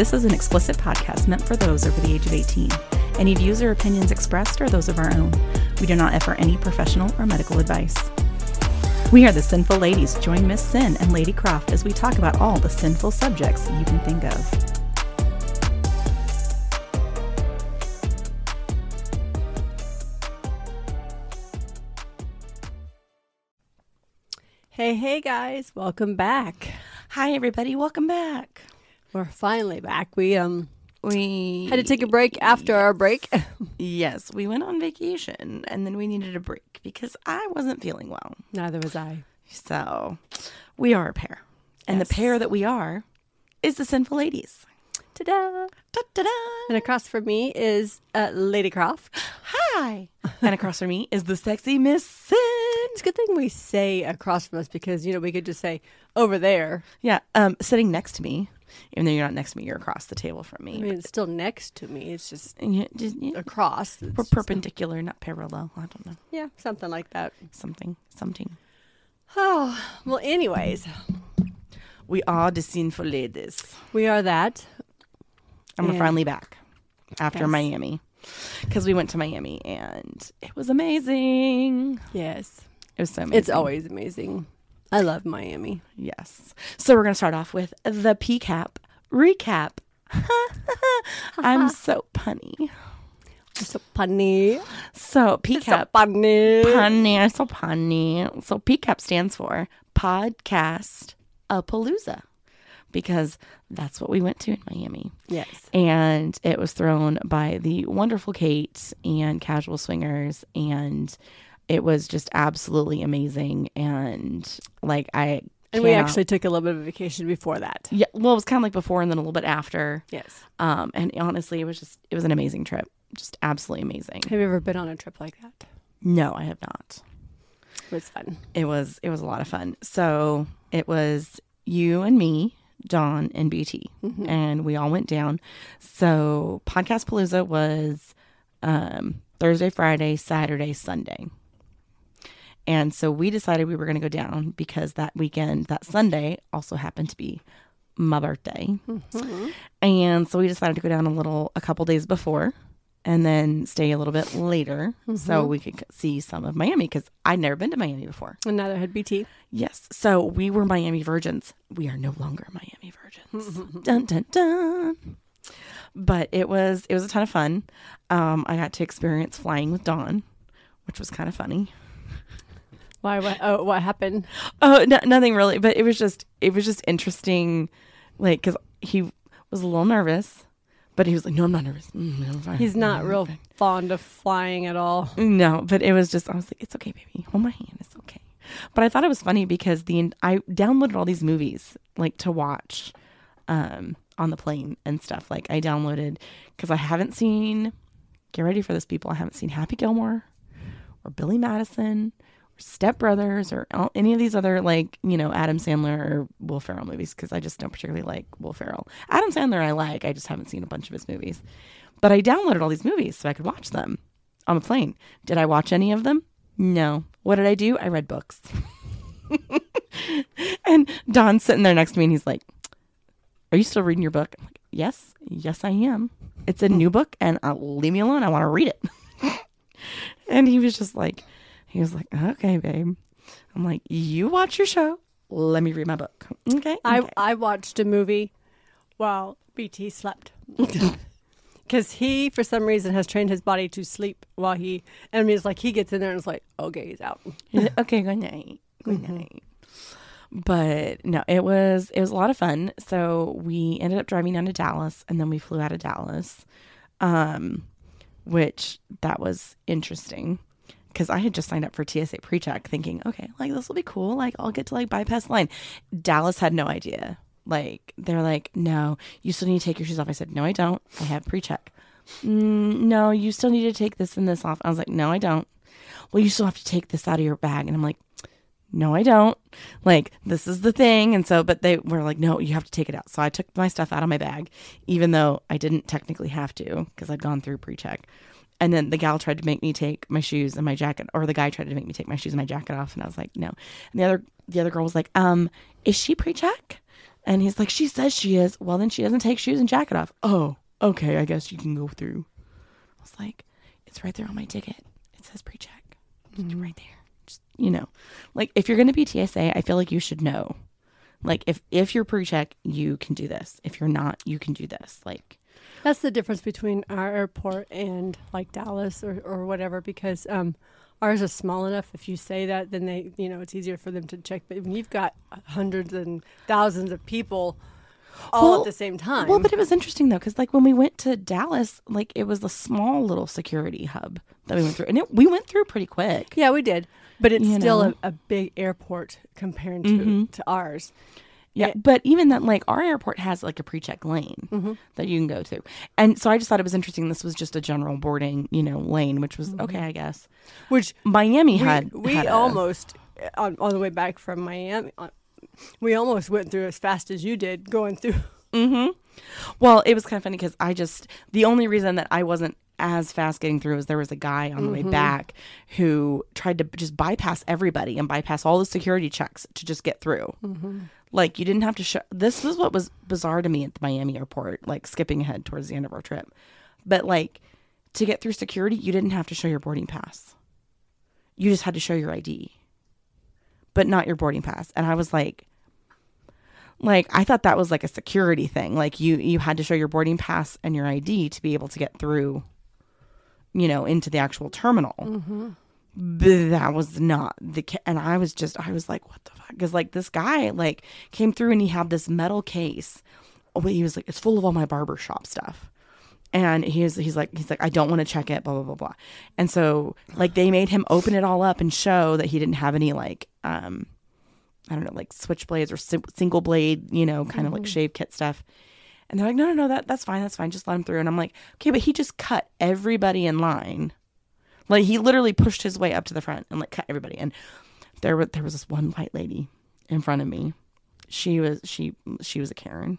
This is an explicit podcast meant for those over the age of 18. Any views or opinions expressed are those of our own. We do not offer any professional or medical advice. We are the Synful Ladies. Join Miss Sin and Lady Kroft as we talk about all the sinful subjects you can think of. Hey, hey guys, welcome back. Hi, everybody. Welcome back. We're finally back. We um We had to take a break after our break. Yes, we went on vacation and then we needed a break because I wasn't feeling well. Neither was I. So we are a pair. And Yes. the pair that we are is the Synful Ladies. Ta-da! Da-da-da. And across from me is uh, Lady Kroft. Hi. and across from me is the sexy Miss Sin. It's a good thing we say across from us because you know we could just say over there. Yeah, um, sitting next to me. Even though you're not next to me, you're across the table from me. I mean, it's still next to me. It's just And you- just- you- across. It's we're just- perpendicular, not parallel. I don't know. yeah, something like that. Something, something. Oh well. Anyways, We are the Synful Ladies. we are that. And we're Yeah. finally back after Yes. Miami. Because we went to Miami and it was amazing. Yes, It was so amazing. it's always amazing. I love Miami. Yes. So we're going to start off with the PCAP recap. I'm so punny. So punny. So So punny. Punny. I'm so punny. So PCAP stands for Podcast a Palooza because that's what we went to in Miami. Yes. and it was thrown by the wonderful Kate and Casual Swingers, and it was just absolutely amazing. And like I, And we actually took a little bit of a vacation before that. yeah, well, it was kind of like before and then a little bit after. Yes. Um, and honestly, it was just it was an amazing trip, just absolutely amazing. Have you ever been on a trip like that? No, I have not. It was fun. It was it was a lot of fun. So it was you and me, John and BT, and we all went down. So Podcast Palooza was um, Thursday, Friday, Saturday, Sunday. And so we decided we were going to go down because that weekend, that Sunday, also happened to be my birthday. And so we decided to go down a little, a couple days before and then stay a little bit later so we could see some of Miami because I'd never been to Miami before. And neither had BT. Yes. So we were Miami virgins. We are no longer Miami virgins. dun dun dun. But it was it was a ton of fun. Um, I got to experience flying with Don, which was kind of funny. Why? What? Oh, what happened? Oh, no, nothing really, but it was just it was just interesting, like because he was a little nervous, but he was like, "No, I'm not nervous. Mm, I'm fine. He's not Mm, real okay." fond of flying at all. No, but it was just I was like, it's okay, baby. Hold my hand. It's okay. But I thought it was funny because the I downloaded all these movies like to watch um on the plane and stuff. Like I downloaded because I haven't seen get ready for this people. I haven't seen Happy Gilmore or Billy Madison or Step Brothers or any of these other like, you know, Adam Sandler or Will Ferrell movies because I just don't particularly like Will Ferrell. Adam Sandler I like. I just haven't seen a bunch of his movies. But I downloaded all these movies so I could watch them on the plane. Did I watch any of them? No. What did I do? I read books. and Don's sitting there next to me and he's like, Are you still reading your book? Like, Yes, yes, I am. It's a new book and uh, leave me alone. I want to read it. and he was just like, He was like, Okay, babe. I'm like, You watch your show. Let me read my book. Okay. I okay. I watched a movie while BT slept. Because he, for some reason, has trained his body to sleep while he. And I mean, it's like he gets in there and it's like, okay, he's out. Okay, good night. Good night. But no, it was it was a lot of fun. So we ended up driving down to Dallas and then we flew out of Dallas. Um which that was interesting because I had just signed up for TSA pre-check thinking, okay, like this will be cool. Like I'll get to like bypass the line. Dallas had no idea. Like they're like, no, you still need to take your shoes off. I said, no, I don't. I have pre-check. Mm, no, you still need to take this and this off. I was like, no, I don't. Well, you still have to take this out of your bag. And I'm like, no, I don't. Like, this is the thing. And so, but they were like, no, you have to take it out. So I took my stuff out of my bag, even though I didn't technically have to because I'd gone through pre check. And then the gal tried to make me take my shoes and my jacket, or the guy tried to make me take my shoes and my jacket off. And I was like, no. And the other, the other girl was like, um, is she pre check? And he's like, she says she is. Well, then she doesn't take shoes and jacket off. Oh, okay. I guess you can go through. I was like, it's right there on my ticket. It says pre-check. It's right there. Just, you know, like if you're going to be TSA, I feel like you should know. Like if if you're pre-check, you can do this. If you're not, you can do this. Like That's the difference between our airport and like Dallas or, or whatever because um, ours is small enough. If you say that, then they, you know, it's easier for them to check. But when you've got hundreds and thousands of people all Well- at the same time, Well, but it was interesting though, because like when we went to Dallas, like it was a small little security hub that we went through, and it, we went through pretty quick. yeah, we did. But it's You still a, a big airport compared to, Mhm. to ours. Yeah, It- but even then, like our airport has like a pre-check lane Mm-hmm. that you can go to, and so I just thought it was interesting. This was just a general boarding, you know, lane, which was okay, I guess. Which Miami Mm-hmm. we, had we had a- almost on, on the way back from Miami, uh, we almost went through as fast as you did going through. Mm-hmm. Well, it was kind of funny because I just the only reason that I wasn't as fast getting through is there was a guy on the way mm-hmm. back who tried to just bypass everybody and bypass all the security checks to just get through. Mm-hmm. Like you didn't have to show. This was what was bizarre to me at the Miami airport. Like skipping ahead towards the end of our trip, but like to get through security, you didn't have to show your boarding pass. You just had to show your ID, but not your boarding pass. And I was like, like I thought that was like a security thing. Like you you had to show your boarding pass and your ID to be able to get through, you know, into the actual terminal. But that was not the ca- and I was just I was like what the fuck because like this guy like came through and he had this metal case. Oh, he was like it's full of all my barbershop stuff. And he's he's like he's like I don't want to check it blah blah blah blah. And so like they made him open it all up and show that he didn't have any like um I don't know, like switchblades or sim- single blade, you know, kind of like shave kit stuff. And they're like, no, no, no, that that's fine, that's fine, just let him through. And I'm like, okay, but he just cut everybody in line. Like he literally pushed his way up to the front and like cut everybody. And there was there was this one white lady in front of me. She was she she was a Karen.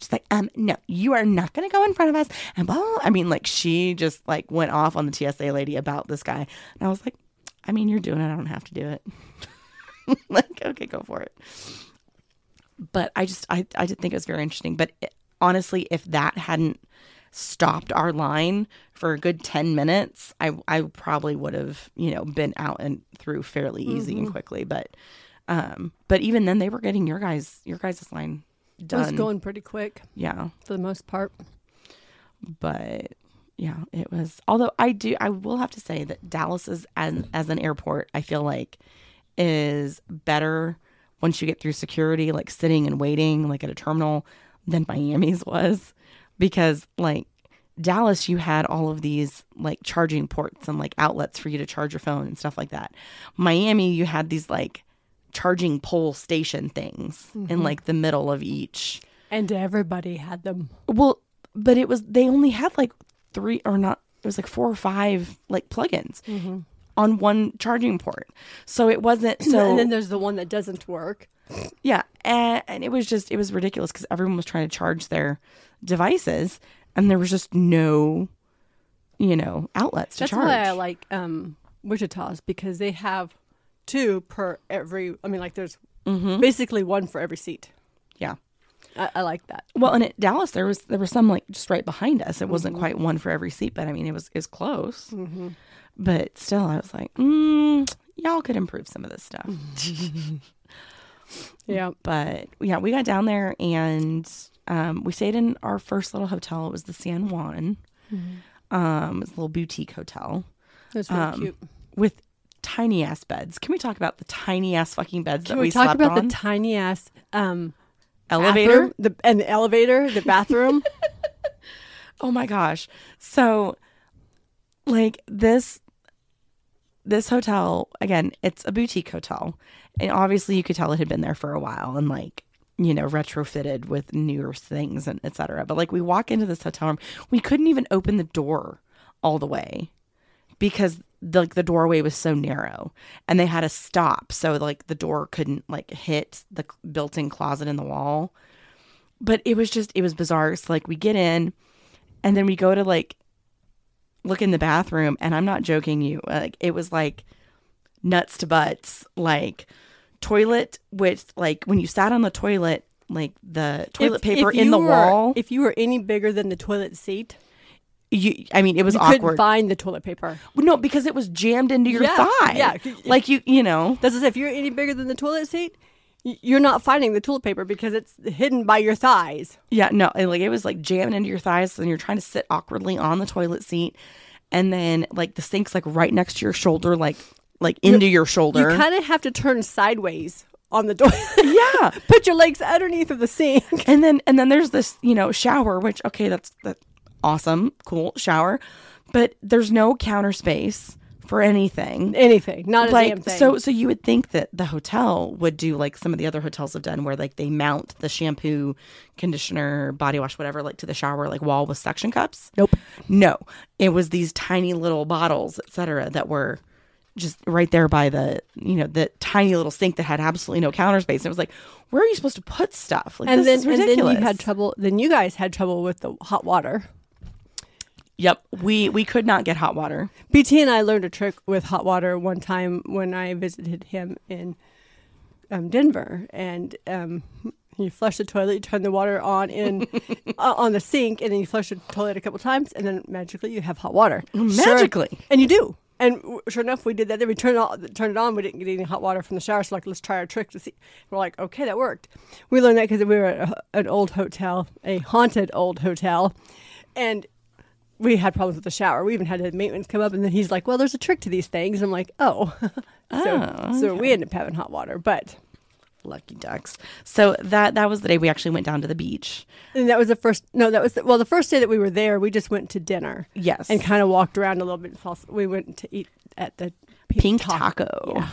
She's like, um, no, you are not gonna go in front of us. And blah, blah. I mean, like she just like went off on the TSA lady about this guy. And I was like, I mean, you're doing it. I don't have to do it. like, okay, go for it. But I just, I, I did think it was very interesting. But it, honestly, if that hadn't stopped our line for a good 10 minutes, I, I probably would have, you know, been out and through fairly easy and quickly. But, um, but even then they were getting your guys, your guys' line It was going pretty quick yeah. for the most part. But yeah, it was, although I do, I will have to say that Dallas is as, as an airport, I feel like is better once you get through security, like sitting and waiting, like at a terminal, than Miami's was. Because, like, Dallas, you had all of these like charging ports and like outlets for you to charge your phone and stuff like that. Miami, you had these like charging pole station things in mm-hmm. like the middle of each. And everybody had them. Well, but it was, they only had like three or not, it was like four or five like plugins mm-hmm. On one charging port. So it wasn't, so. and then there's the one that doesn't work. Yeah, and, and it was just it was ridiculous because everyone was trying to charge their devices, and there was just no, you know, outlets to That's charge. why I like um, Wichita's because they have two per every. I mean, like there's Mm-hmm. basically one for every seat. yeah. I, I like that. Well, and at Dallas there was there was some like just right behind us. It Mm-hmm. wasn't quite one for every seat, but I mean it was is close. But still, I was like, mm, y'all could improve some of this stuff. Yeah. But yeah, we got down there and um, we stayed in our first little hotel. It was the San Juan. Um, it's a little boutique hotel. That's really Um, cute. with tiny ass beds. Can we talk about the tiny ass fucking beds Can that we, we, talk slept about on? the tiny ass um, elevator? bathroom? the and the elevator, the bathroom? Oh my gosh. So like this this hotel again, it's a boutique hotel. And obviously you could tell it had been there for a while and like you know, retrofitted with newer things and et cetera. But like we walk into this hotel room, we couldn't even open the door all the way because the like, the doorway was so narrow and they had to stop so like the door couldn't like hit the built-in closet in the wall but it was just it was bizarre so like we get in and then we go to like look in the bathroom and i'm not joking you like it was like nuts to butts like toilet with like when you sat on the toilet like the toilet If- paper if in the were- wall. If you were any bigger than the toilet seat, you, I mean, it was you awkward. couldn't find the toilet paper. no, because it was jammed into your Yeah, thigh. yeah. like you, you know. That's if you're any bigger than the toilet seat, you're not finding the toilet paper because it's hidden by your thighs. Yeah, no, and, like it was like jamming into your thighs, and you're trying to sit awkwardly on the toilet seat, and then like the sink's like right next to your shoulder, like like into your shoulder. You kind of have to turn sideways on the toilet. yeah, Put your legs underneath of the sink. and then and then there's this you know shower, which okay, that's that awesome, cool shower, but there's no counter space for anything. Anything, not like thing. so so you would think that the hotel would do like some of the other hotels have done where like they mount the shampoo conditioner body wash whatever like to the shower like wall with suction cups Nope. no it was these tiny little bottles etc that were just right there by the you know the tiny little sink that had absolutely no counter space and it was like where are you supposed to put stuff like and this then is and ridiculous then you had trouble. Then you guys had trouble with the hot water. Yep we we could not get hot water BT and I learned a trick with hot water one time when I visited him in um, Denver, and um, you flush the toilet, you turn the water on in uh, on the sink, and then you flush the toilet a couple times, and then magically you have hot water. Sure- magically and you do. And w- sure enough, we did that. Then we turned it on, turned it on. We didn't get any hot water from the shower, so like, let's try our trick to see. We're like, okay, that worked. We learned that because we were at a, an old hotel, a haunted old hotel, and we had problems with the shower. We even had the maintenance come up, and then he's like, "Well, there's a trick to these things." I'm like, "Oh, so Oh, so we ended up having hot water." But lucky ducks so that that was the day we actually went down to the beach and that was the first. No, that was the, well, the first day that we were there. We just went to dinner yes and kind of walked around a little bit. We went to eat at the pink Ta- taco. Yeah.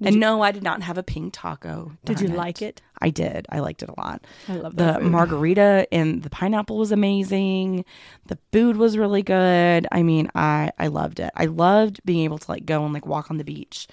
And no, I did not have a pink taco. Did you Darn like it? I did. I liked it a lot. I love The margarita and the pineapple was amazing. The food was really good. I mean, I I loved it. I loved being able to like go and like walk on the beach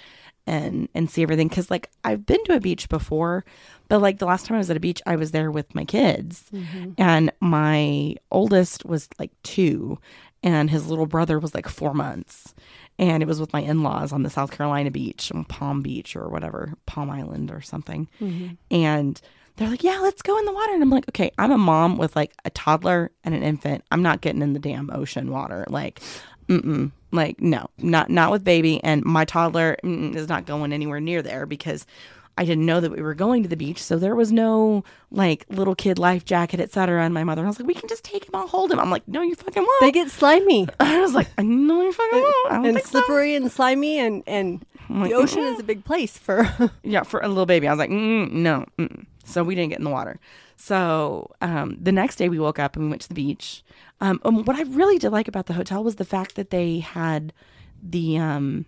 and and see everything cuz like I've been to a beach before, but like the last time I was at a beach, I was there with my kids. Mm-hmm. And my oldest was like 2 and his little brother was like 4 months. And it was with my in-laws on the South Carolina beach, on Palm Beach or whatever, Palm Island or something. Mm-hmm. And they're like, "Yeah, let's go in the water." And I'm like, "Okay, I'm a mom with like a toddler and an infant. I'm not getting in the damn ocean water. Like, mm-mm. Like, no, not not with baby and my toddler is not going anywhere near there because I didn't know that we were going to the beach, so there was no like little kid life jacket, etc. And my mother I was like, "We can just take him. I'll hold him." I'm like, "No, you fucking won't." They get slimy I was like, "No, you fucking won't." And think so." slippery and slimy, and and like, the ocean is a big place for. Yeah, for a little baby. I was like, mm, no. Mm. So we didn't get in the water. So um, the next day we woke up and we went to the beach. Um, and what I really did like about the hotel was the fact that they had the um,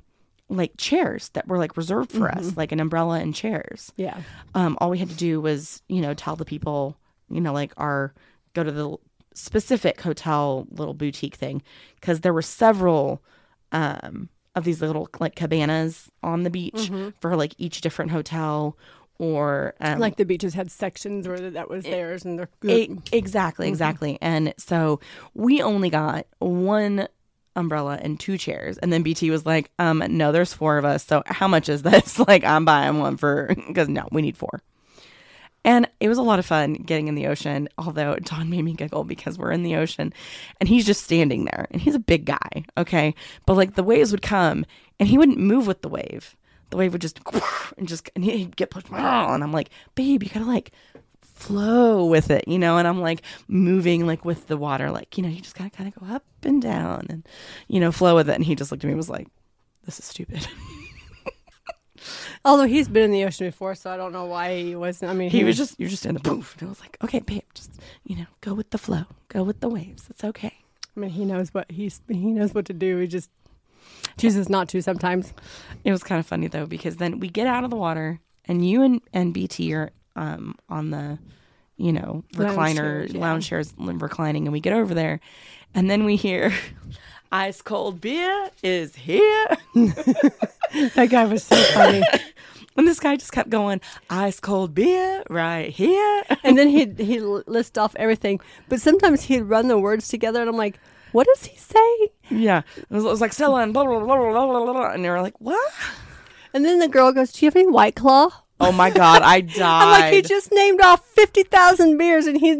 like chairs that were like reserved for us, like an umbrella and chairs. yeah. Um, all we had to do was, you know, tell the people, you know, like our go to the specific hotel little boutique thing because there were several um, of these little like cabanas on the beach for like each different hotel or um, Like the beaches had sections where that was theirs, and they're good. E- exactly, exactly. And so we only got one umbrella and two chairs. And then BT was like, um, no, there's four of us. So how much is this? like, I'm buying one for, because no, we need four. And it was a lot of fun getting in the ocean, although Don made me giggle because we're in the ocean and he's just standing there and he's a big guy. Okay. But like the waves would come and he wouldn't move with the wave. The wave would just, and just, and he'd get pushed. And I'm like, babe, you gotta like flow with it, you know, and I'm like moving like with the water, like, you know, you just gotta kind of go up and down and, you know, flow with it. And he just looked at me and was like, this is stupid. Although he's been in the ocean before, so I don't know why he wasn't. I mean, he was just, you're just in the poof. And I was like, okay, babe, just, you know, go with the flow, go with the waves. It's okay. I mean, he knows what he's. He knows what to do. He just chooses not to sometimes. It was kind of funny though, because then we get out of the water and you and, and BT are um, on the, you know, Lounge recliner, chairs, yeah. lounge chairs reclining, and we get over there and then we hear, ice cold beer is here. That guy was so funny. And this guy just kept going, ice cold beer right here. and then he'd he'd list off everything, but sometimes he'd run the words together, and I'm like, what does he say? yeah. It was, it was like Stella and blah, blah, blah, blah, blah, blah, blah. And they were like, what? And then the girl goes, "Do you have any White Claw?" Oh my god, I died. I'm like, he just named off fifty thousand beers, and he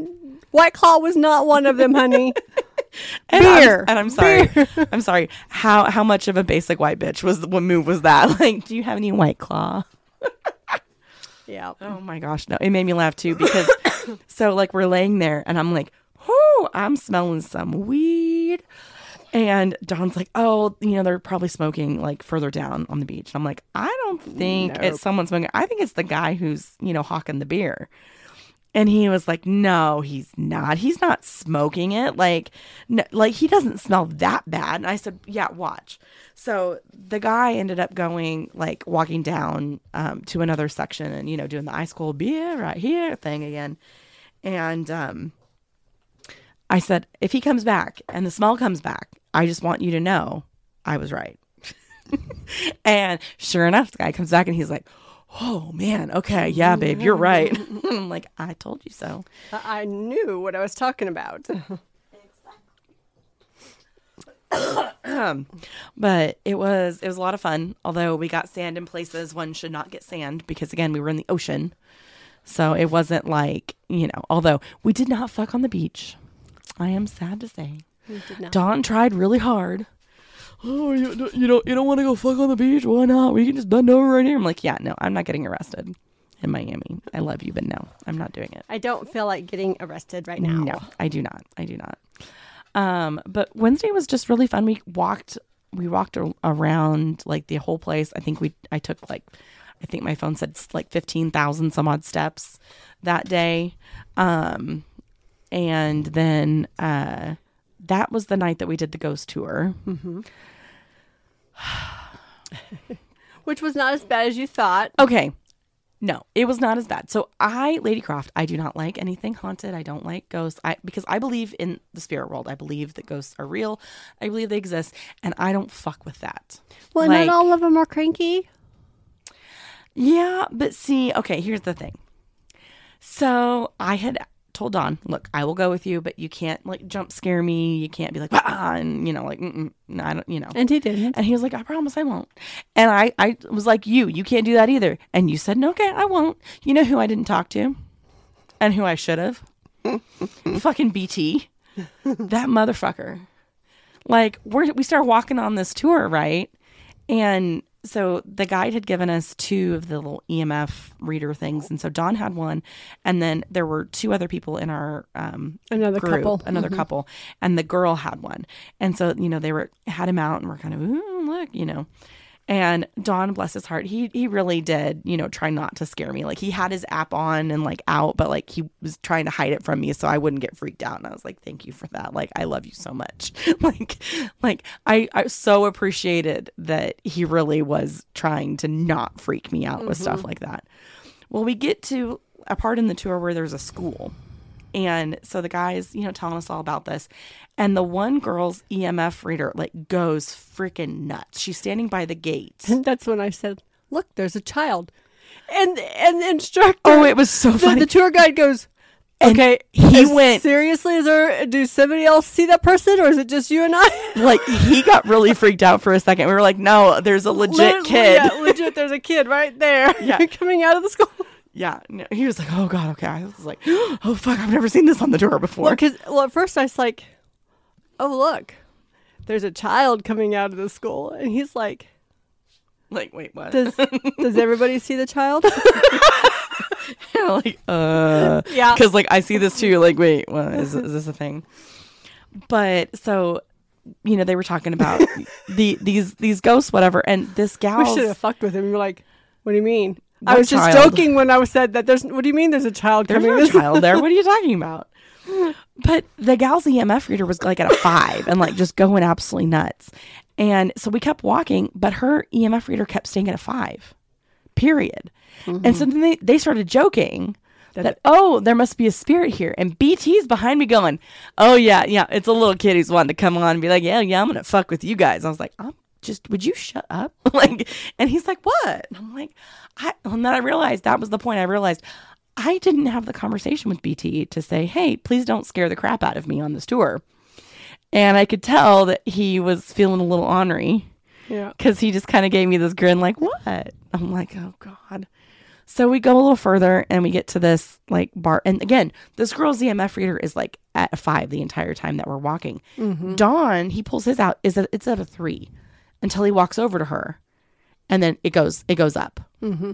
White Claw was not one of them, honey. and I'm- beer. and I'm sorry. I'm sorry. How how much of a basic white bitch was what move was that? Like, do you have any white claw? yeah. Oh my gosh, no. It made me laugh too because so like we're laying there and I'm like, "Whoo, I'm smelling some weed." And Don's like, "Oh, you know, they're probably smoking like further down on the beach." And I'm like, "I don't think Nope. it's someone smoking. I think it's the guy who's, you know, hawking the beer." And he was like, "No, he's not. He's not smoking it. Like, no, like he doesn't smell that bad." And I said, "Yeah, watch." So the guy ended up going like walking down um, to another section and you know doing the ice cold beer right here thing again. And um, I said, if he comes back and the smell comes back, I just want you to know I was right. and sure enough, the guy comes back and he's like, "Oh man, okay, yeah, babe, you're right." I'm like, "I told you so." I I knew what I was talking about. But it was it was a lot of fun. Although we got sand in places one should not get sand because again we were in the ocean, so it wasn't like you know. Although we did not fuck on the beach, I am sad to say. We did not. Don tried really hard. Oh, you, don't- you don't you don't want to go fuck on the beach? Why not? We can just bend over right here. I'm like, yeah, no, I'm not getting arrested in Miami. I love you, but no, I'm not doing it. I don't feel like getting arrested right now. No, I do not. I do not. Um, but Wednesday was just really fun. We walked, we walked a- around like the whole place. I think we, I took like, I think my phone said s- like fifteen thousand some odd steps that day. Um, and then uh, that was the night that we did the ghost tour. Which was not as bad as you thought. Okay. No, it was not as bad. So I, Lady Kroft, I do not like anything haunted. I don't like ghosts. I because I believe in the spirit world. I believe that ghosts are real. I believe they exist, and I don't fuck with that. Well, Like- not all of them are cranky. Yeah, but see, okay, here's the thing. So I had told Don, look, I will go with you, but you can't like jump scare me. You can't be like, ah, and you know, like, no, I don't, you know. And he didn't. And he was like, I promise I won't. And I, I was like, you, you can't do that either. And you said, no, okay, I won't. You know who I didn't talk to? And who I should have? Fucking BT. that motherfucker. Like, we're, we started walking on this tour, right? And so the guide had given us two of the little EMF reader things. And so Don had one. And then there were two other people in our um, Another group, couple. another couple, and the girl had one. And so you know they were had him out, and we're kind of Ooh, look, you know. And Don, bless his heart, he he really did, you know, try not to scare me. Like he had his app on and like out, but like he was trying to hide it from me so I wouldn't get freaked out. And I was like, thank you for that. Like I love you so much. like like I I so appreciated that he really was trying to not freak me out with stuff mm-hmm. like that. Well, we get to a part in the tour where there's a school. And so the guys, you know, telling us all about this. And the one girl's EMF reader like goes freaking nuts. She's standing by the gate. And that's when I said, "Look, there's a child," and and the instructor. Oh, it was so funny. the tour guide goes. And Okay, he went- seriously. Is there? Do somebody else see that person, or is it just you and I? like he got really freaked out for a second. We were like, no, there's a legit Lit- kid. Yeah, legit. There's a kid right there. Yeah. coming out of the school. Yeah, no, he was like, "Oh God, okay." I was like, "Oh fuck, I've never seen this on the tour before." Well, because well, at first I was like, "Oh look, there's a child coming out of the school," and he's like, like, wait, what? "Does does everybody see the child?" like, uh, Yeah. because like I see this too. Like, wait, what is is this a thing? But so, you know, they were talking about the these these ghosts, whatever, and this gal. we should have fucked with him. You're like, "What do you mean?" I What was just joking when I said that. There's. What do you mean? There's a child There's coming? no This- child there. What are you talking about? But the gal's EMF reader was like at a five and like just going absolutely nuts. And so we kept walking, but her EMF reader kept staying at a five, period. And so mm-hmm. then they, they started joking that, oh, there must be a spirit here. And BT's behind me going, oh, yeah, yeah, it's a little kid who's wanting to come on and be like, yeah, yeah, I'm going to fuck with you guys. I was like, I'm just, would you shut up? like, and he's like, what? And I'm like, I, and then I realized that was the point. I realized I didn't have the conversation with BT to say, hey, please don't scare the crap out of me on this tour. And I could tell that he was feeling a little ornery Yeah. because he just kind of gave me this grin, like, what? I'm like, oh, God. So we go a little further and we get to this like bar. And again, this girl's EMF reader is like at a five the entire time that we're walking. Mm-hmm. Don, he pulls his out, is at, it's at a three until he walks over to her. And then it goes, it goes up. Mm-hmm.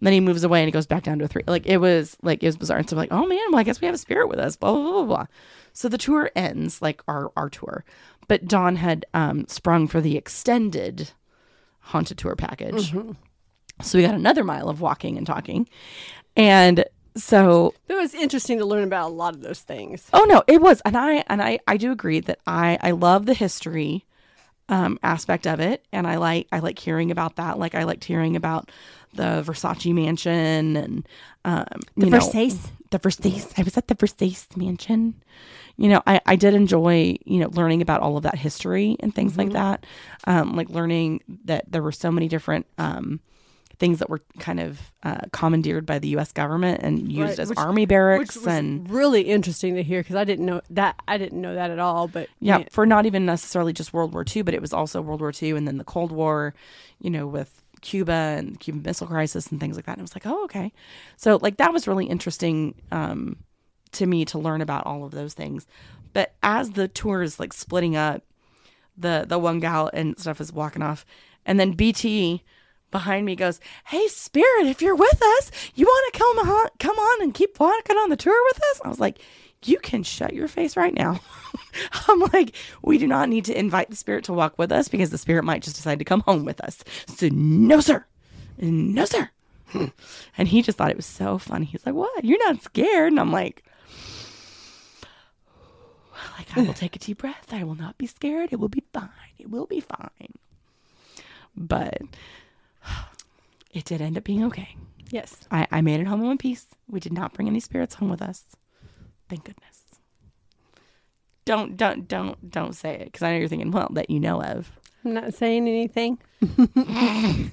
Then he moves away and it goes back down to a three. Like it was like it was bizarre. And so I'm like, oh man, well, I guess we have a spirit with us. Blah blah blah blah. So the tour ends, like our our tour. But Don had um sprung for the extended haunted tour package. So we got another mile of walking and talking. And so It was interesting to learn about a lot of those things. oh no, it was. And I and I I do agree that I I love the history um aspect of it and I like I like hearing about that. Like I liked hearing about the Versace mansion and um the Versace? the Versace. I was at the Versace mansion. You know, I, I did enjoy, you know, learning about all of that history and things like that. Um, like learning that there were so many different um, things that were kind of uh, commandeered by the U.S. government and used Right, as which- army barracks Which was and really interesting to hear because I didn't know that. I didn't know that at all. But yeah, for not even necessarily just World War II, but it was also World War II and then the Cold War, you know, with Cuba and the Cuban Missile Crisis and things like that. And I was like, oh, okay. So like that was really interesting um, to me to learn about all of those things. But as the tour is like splitting up, the the one gal and stuff is walking off, and then BT behind me goes, "Hey, Spirit, if you're with us, you want to come on, come on and keep walking on the tour with us?" I was like, "You can shut your face right now." I'm like, "We do not need to invite the Spirit to walk with us because the Spirit might just decide to come home with us." So, no, sir, no, sir. And he just thought it was so funny. He's like, "What? You're not scared?" And I'm like. Like, I will take a deep breath. I will not be scared. It will be fine. It will be fine. But it did end up being okay. yes, I, I made it home in one piece. We did not bring any spirits home with us. Thank goodness. Don't don't don't don't say it because I know you're thinking, well, that you know of. I'm not saying anything. I'm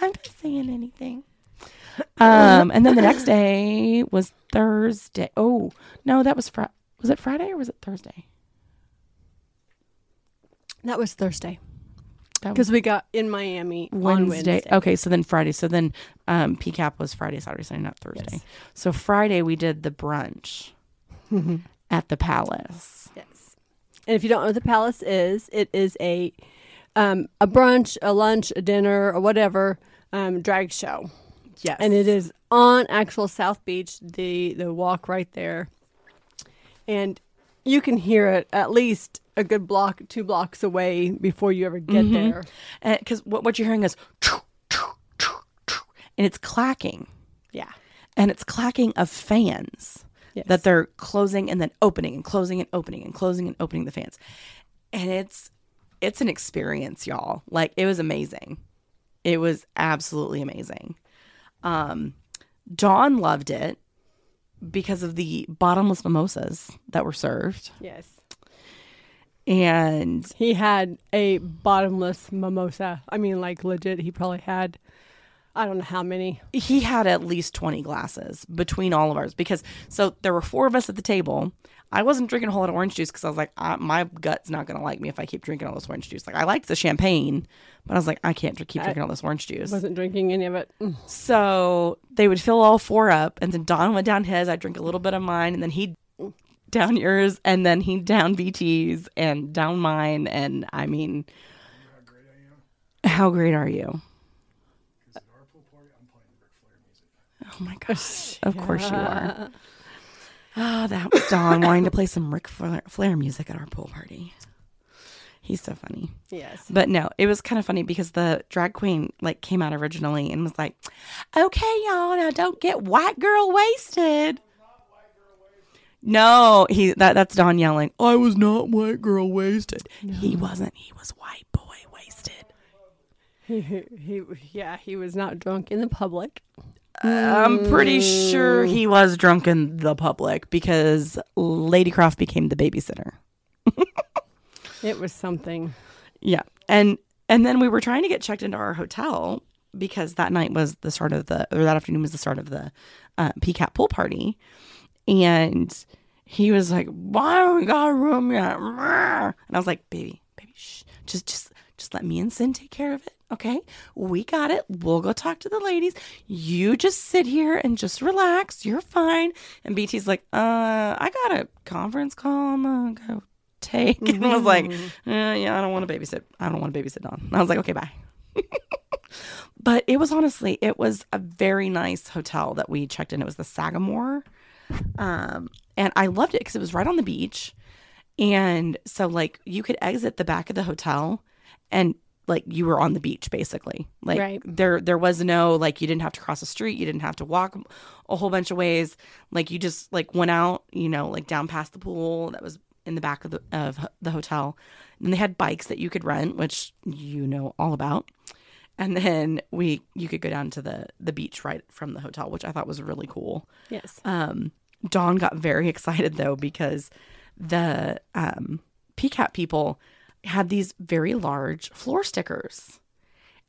not saying anything. Um, and then the next day was Thursday. Oh no, that was Friday. Was it Friday or was it Thursday? That was Thursday That was because we got in Miami on Wednesday. Wednesday. Okay, so then Friday. So then um, PCAP was Friday, Saturday, Sunday, not Thursday. Yes. So Friday we did the brunch at the Palace. Yes. And if you don't know what the Palace is, it is a um, a brunch, a lunch, a dinner, or whatever um, drag show, Yes, and it is on actual South Beach. The the walk right there, and you can hear it at least a good block, two blocks away before you ever get there. because what what you're hearing is, and it's clacking, Yeah. and it's clacking of fans Yes. that they're closing and then opening and closing and opening and closing and opening the fans, and it's it's an experience, y'all. Like it was amazing. It was absolutely amazing. Um, Don loved it because of the bottomless mimosas that were served. Yes. And He had a bottomless mimosa. I mean, like legit, he probably had, I don't know how many. he had at least 20 glasses between all of ours because so there were four of us at the table. I wasn't drinking a whole lot of orange juice because I was like, I, my gut's not going to like me if I keep drinking all this orange juice. Like, I liked the champagne, but I was like, I can't dr- keep drinking all this orange juice. Wasn't drinking any of it. Mm. So they would fill all four up, and then Don went down his. I'd drink a little bit of mine, and then he'd down yours, and then he'd down BT's and down mine. And I mean, How great are you? how great are you? Oh my gosh. Of course you are. Oh, that was Don wanting to play some Ric Flair, Flair music at our pool party. He's so funny. Yes. But no, it was kind of funny because the drag queen like came out originally and was like, "Okay, y'all, now don't get white girl wasted." No, he that that's Don yelling. I was not white girl wasted. He wasn't. He was white boy wasted. He, he, yeah, he was not drunk in the public. I'm pretty sure he was drunk in the public because Lady Kroft became the babysitter. It was something. Yeah. And and then we were trying to get checked into our hotel because that night was the start of the or that afternoon was the start of the uh, PCAP pool party. And he was like, Why don't we got a room yet? And I was like, Baby, baby, shh. Just just Just let me and Sin take care of it. Okay. We got it. We'll go talk to the ladies. You just sit here and just relax. You're fine. And BT's like, uh, I got a conference call. I'm gonna go take. And I was like, uh, yeah, I don't want to babysit. I don't want to babysit Don. I was like, okay, bye. but it was honestly, it was a very nice hotel that we checked in. It was the Sagamore. Um, and I loved it because it was right on the beach. And so, like, you could exit the back of the hotel and like you were on the beach basically. Like Right. there there was no like you didn't have to cross the street you didn't have to walk a whole bunch of ways. Like you just like went out you know like down past the pool that was in the back of the of the hotel. And they had bikes that you could rent which you know all about. And then we you could go down to the the beach right from the hotel which i thought was really cool. Yes. um, Don got very excited though because the um, PCAP people had these very large floor stickers,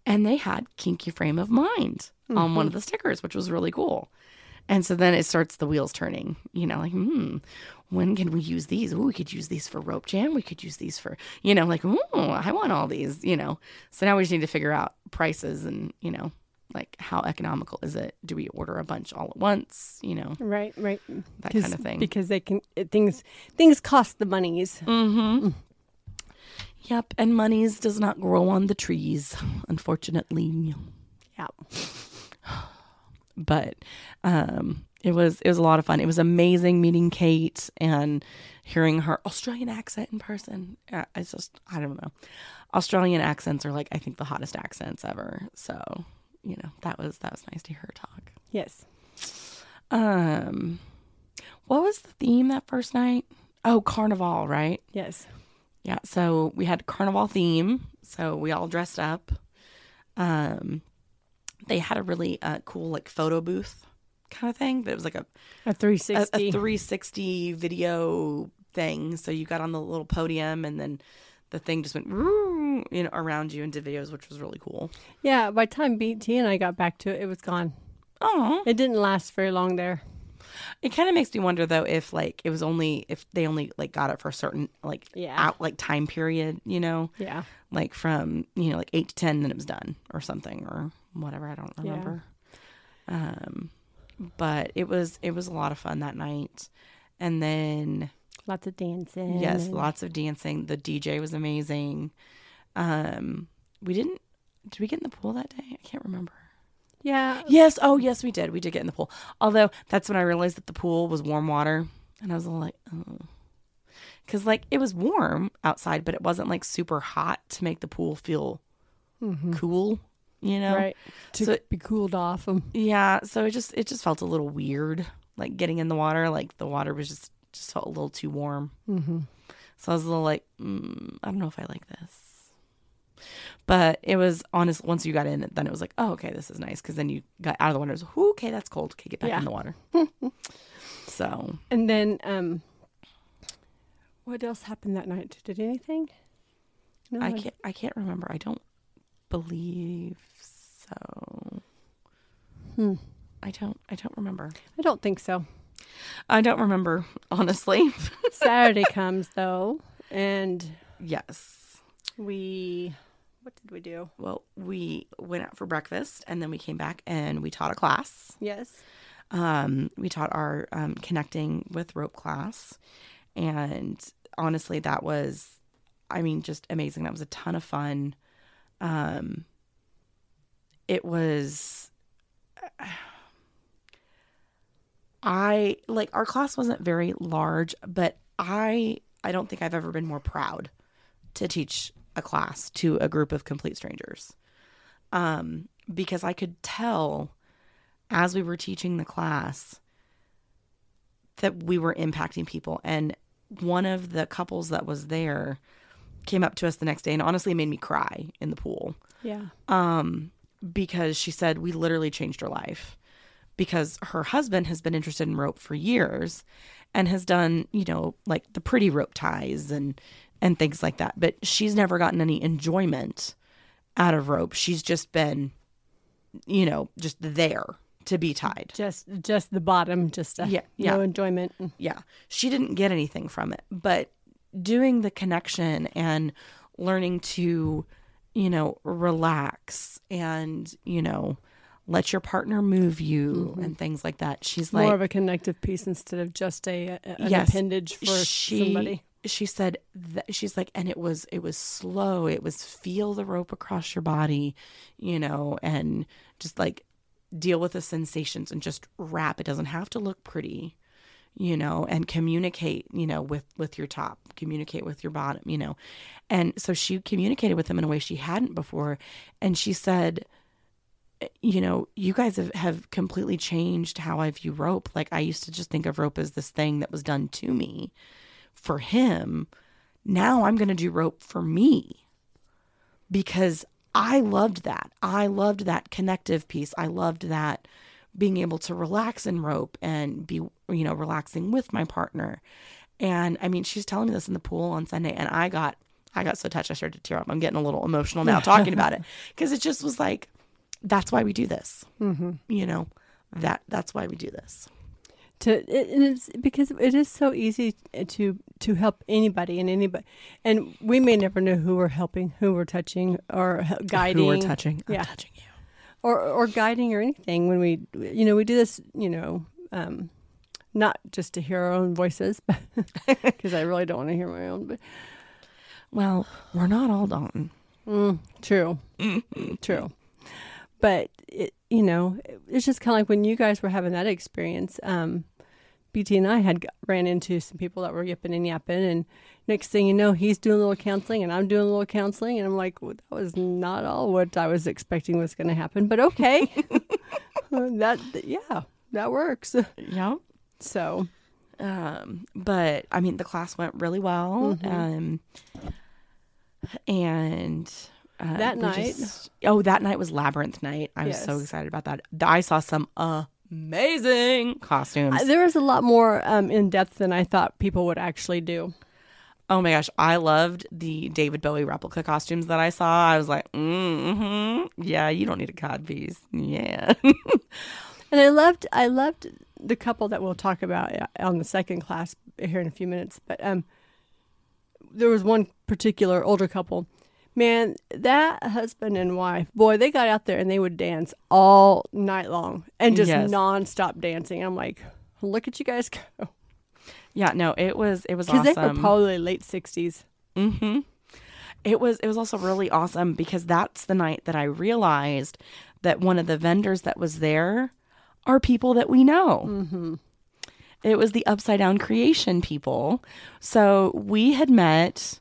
and they had "Kinky Frame of Mind" on one of the stickers, which was really cool. And so then it starts the wheels turning. You know, like, hmm, when can we use these? Ooh, we could use these for rope jam. We could use these for, you know, like, ooh, I want all these. You know, so now we just need to figure out prices and you know, like how economical is it? Do we order a bunch all at once? You know, Right, right. that kind of thing. Because they can it, things things cost the monies. Mm-hmm. Yep, and monies does not grow on the trees, unfortunately. Yeah. But um, it was it was a lot of fun. It was amazing meeting Kate and hearing her Australian accent in person. Uh, It's just I don't know. Australian accents are like I think the hottest accents ever. So you know that was that was nice to hear her talk. Yes. Um, what was the theme that first night? Oh, carnival, right? Yes. Yeah, so we had carnival theme, so we all dressed up. Um, they had a really uh, cool like photo booth kind of thing, but it was like a A a, 360. a 360 video thing. So you got on the little podium, and then the thing just went you know around you and did videos, which was really cool. yeah, by the time BT and I got back to it, it was gone. Oh, It didn't last very long there. It kind of makes me wonder though if like it was only if they only like got it for a certain like Yeah. out like time period, you know. Yeah. like from you know like eight to ten then it was done or something or whatever i don't Yeah. remember um but it was it was a lot of fun that night and then Lots of dancing. yes and- lots of dancing the dj was amazing um we didn't did we get in the pool that day i can't remember Yeah. yes oh yes we did we did get in the pool although that's when i realized that the pool was warm water and i was a little like oh because like it was warm outside but it wasn't like super hot to make the pool feel cool you know Mm-hmm. Right. To So- be cooled off. Yeah so it just it just felt a little weird like getting in the water like the water was just just felt a little too warm mm-hmm. so i was a little like mm, i don't know if i like this but it was honest once you got in it then it was like oh okay this is nice because then you got out of the water it was okay that's cold okay get back Yeah. in the water so And then, um, what else happened that night? Did anything? No, i can't i can't remember i don't believe so Hmm. i don't i don't remember I don't think so. i don't remember honestly Saturday comes though, and yes we. What did we do? Well, we went out for breakfast and then we came back and we taught a class. Yes. Um, we taught our um, connecting with rope class. And honestly, that was, I mean, just amazing. That was a ton of fun. Um, it was, I like our class wasn't very large, but I, I don't think I've ever been more proud to teach a class to a group of complete strangers. Um, because I could tell as we were teaching the class that we were impacting people. And one of the couples that was there came up to us the next day and honestly made me cry in the pool Yeah. um, because she said we literally changed her life because her husband has been interested in rope for years and has done you know like the pretty rope ties and and things like that but she's never gotten any enjoyment out of rope she's just been you know just there to be tied Just, just the bottom. Just a, Yeah, no enjoyment. yeah she didn't get anything from it but doing the connection and learning to you know, relax and, you know, let your partner move you mm-hmm. and things like that. She's More like of a connective piece instead of just a, a an Yes. appendage for she somebody. She said that she's like and it was it was slow. It was feel the rope across your body you know and just like deal with the sensations and just wrap. It doesn't have to look pretty you know and communicate you know with with your top communicate with your bottom you know. And so she communicated with him in a way she hadn't before. And she said eh, you know, you guys have, have completely changed how I view rope. Like I used to just think of rope as this thing that was done to me for him. Now I'm going to do rope for me because I loved that. I loved that connective piece. I loved that being able to relax in rope and be, you know, relaxing with my partner. And I mean, she's telling me this in the pool on Sunday, and I got, I got so touched, I started to tear up. I'm getting a little emotional now talking about it because it just was like, that's why we do this. Mm-hmm. You know, that that's why we do this. to it, and it's because it is so easy to to help anybody and anybody and we may never know who we're helping who we're touching or guiding Who we're touching? I'm yeah touching you. or or guiding or anything when we you know we do this you know um not just to hear our own voices because i really don't want to hear my own but Well, we're not all Dalton. Mm, true. true. But it, you know, it's just kind of like when you guys were having that experience. Um, BT and I had ran into some people that were yipping and yapping, and next thing you know, he's doing a little counseling, and I'm doing a little counseling, and I'm like, well, that was not all what I was expecting was going to happen, but okay, that yeah, that works. Yeah. So Um, but I mean, the class went really well. Um, and uh, That night? just- oh, that night was labyrinth night. I was so excited about that. I saw some amazing costumes. There was a lot more um, in depth than I thought people would actually do. oh my gosh, I loved the David Bowie replica costumes that I saw. I was like, mm-hmm, yeah, you don't need a cod piece. Yeah. And I loved, I loved the couple that we'll talk about uh, on the second class here in a few minutes. But um, there was one particular older couple. Man, that husband and wife, boy, they got out there and they would dance all night long and just Yes. nonstop dancing. I'm like, look at you guys go, yeah, no, it was it was because awesome. they were probably late sixties. Mm-hmm. It was it was also really awesome because that's the night that I realized that one of the vendors that was there are people that we know. Mm-hmm. It was the Upside Down Creation people. So we had met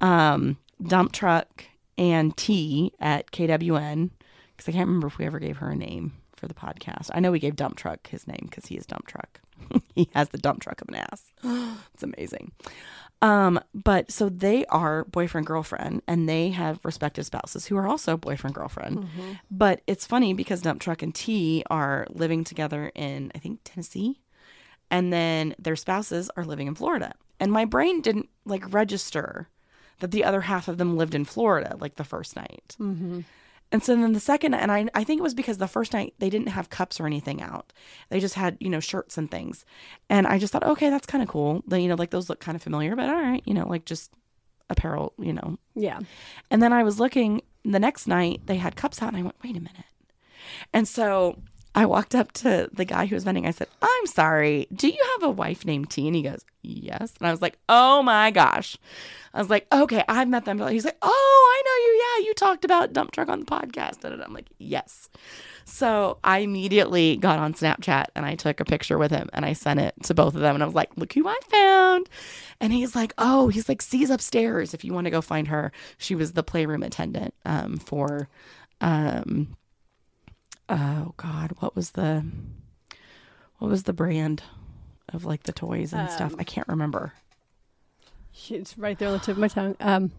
um, Dump Truck and T at KWN because I can't remember if we ever gave her a name for the podcast. I know we gave Dump Truck his name because he is Dump Truck. he has the dump truck of an ass. it's amazing. Um, but so they are boyfriend girlfriend, and they have respective spouses who are also boyfriend girlfriend. But it's funny because Dump Truck and T are living together in I think Tennessee, and then their spouses are living in Florida. And my brain didn't like register that the other half of them lived in Florida like the first night. Mm-hmm. And so then the second, and I, I think it was because the first night they didn't have cups or anything out. They just had, you know, shirts and things. And I just thought, okay, that's kind of cool. Then, you know, like those look kind of familiar, but all right, you know, like just apparel, you know. Yeah, And then I was looking the next night, they had cups out, and I went, wait a minute. And so I walked up to the guy who was vending. I said, I'm sorry, do you have a wife named T? And he goes, yes. And I was like, oh my gosh. I was like, okay, I've met them. He's like, oh, I know you. Yeah, you talked about dump truck on the podcast. And I'm like, yes. So I immediately got on Snapchat and I took a picture with him and I sent it to both of them. And I was like, look who I found. And he's like, oh, he's like, C's upstairs if you want to go find her. She was the playroom attendant um, for, um, oh God, what was the, what was the brand of like the toys and stuff? I can't remember. it's right there on the tip of my tongue. Um,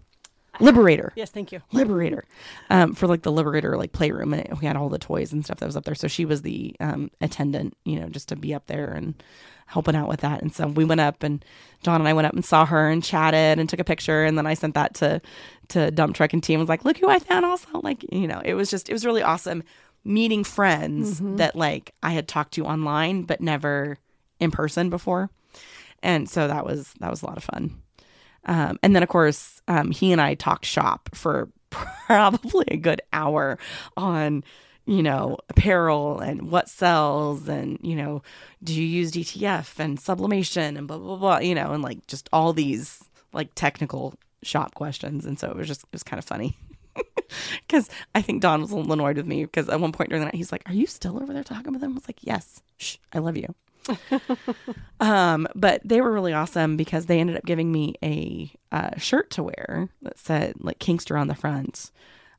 Liberator. yes, thank you. Liberator um, for like the Liberator like playroom, and it, we had all the toys and stuff that was up there. So she was the um, attendant, you know, just to be up there and helping out with that. And so we went up, and John and I went up and saw her and chatted and took a picture, and then I sent that to to Dump Truck and team. Was like, look who I found. Also, like you know, it was just it was really awesome meeting friends that like I had talked to online but never in person before, and so that was that was a lot of fun. Um, and then, of course, um, he and I talked shop for probably a good hour on you know apparel and what sells and you know do you use DTF and sublimation and blah blah blah you know and like just all these like technical shop questions. And so it was just it was kind of funny because I think Don was a little annoyed with me because at one point during the night he's like, "Are you still over there talking with them?" I was like, "Yes, shh, I love you." um, but they were really awesome because they ended up giving me a uh, shirt to wear that said like Kinkster on the front,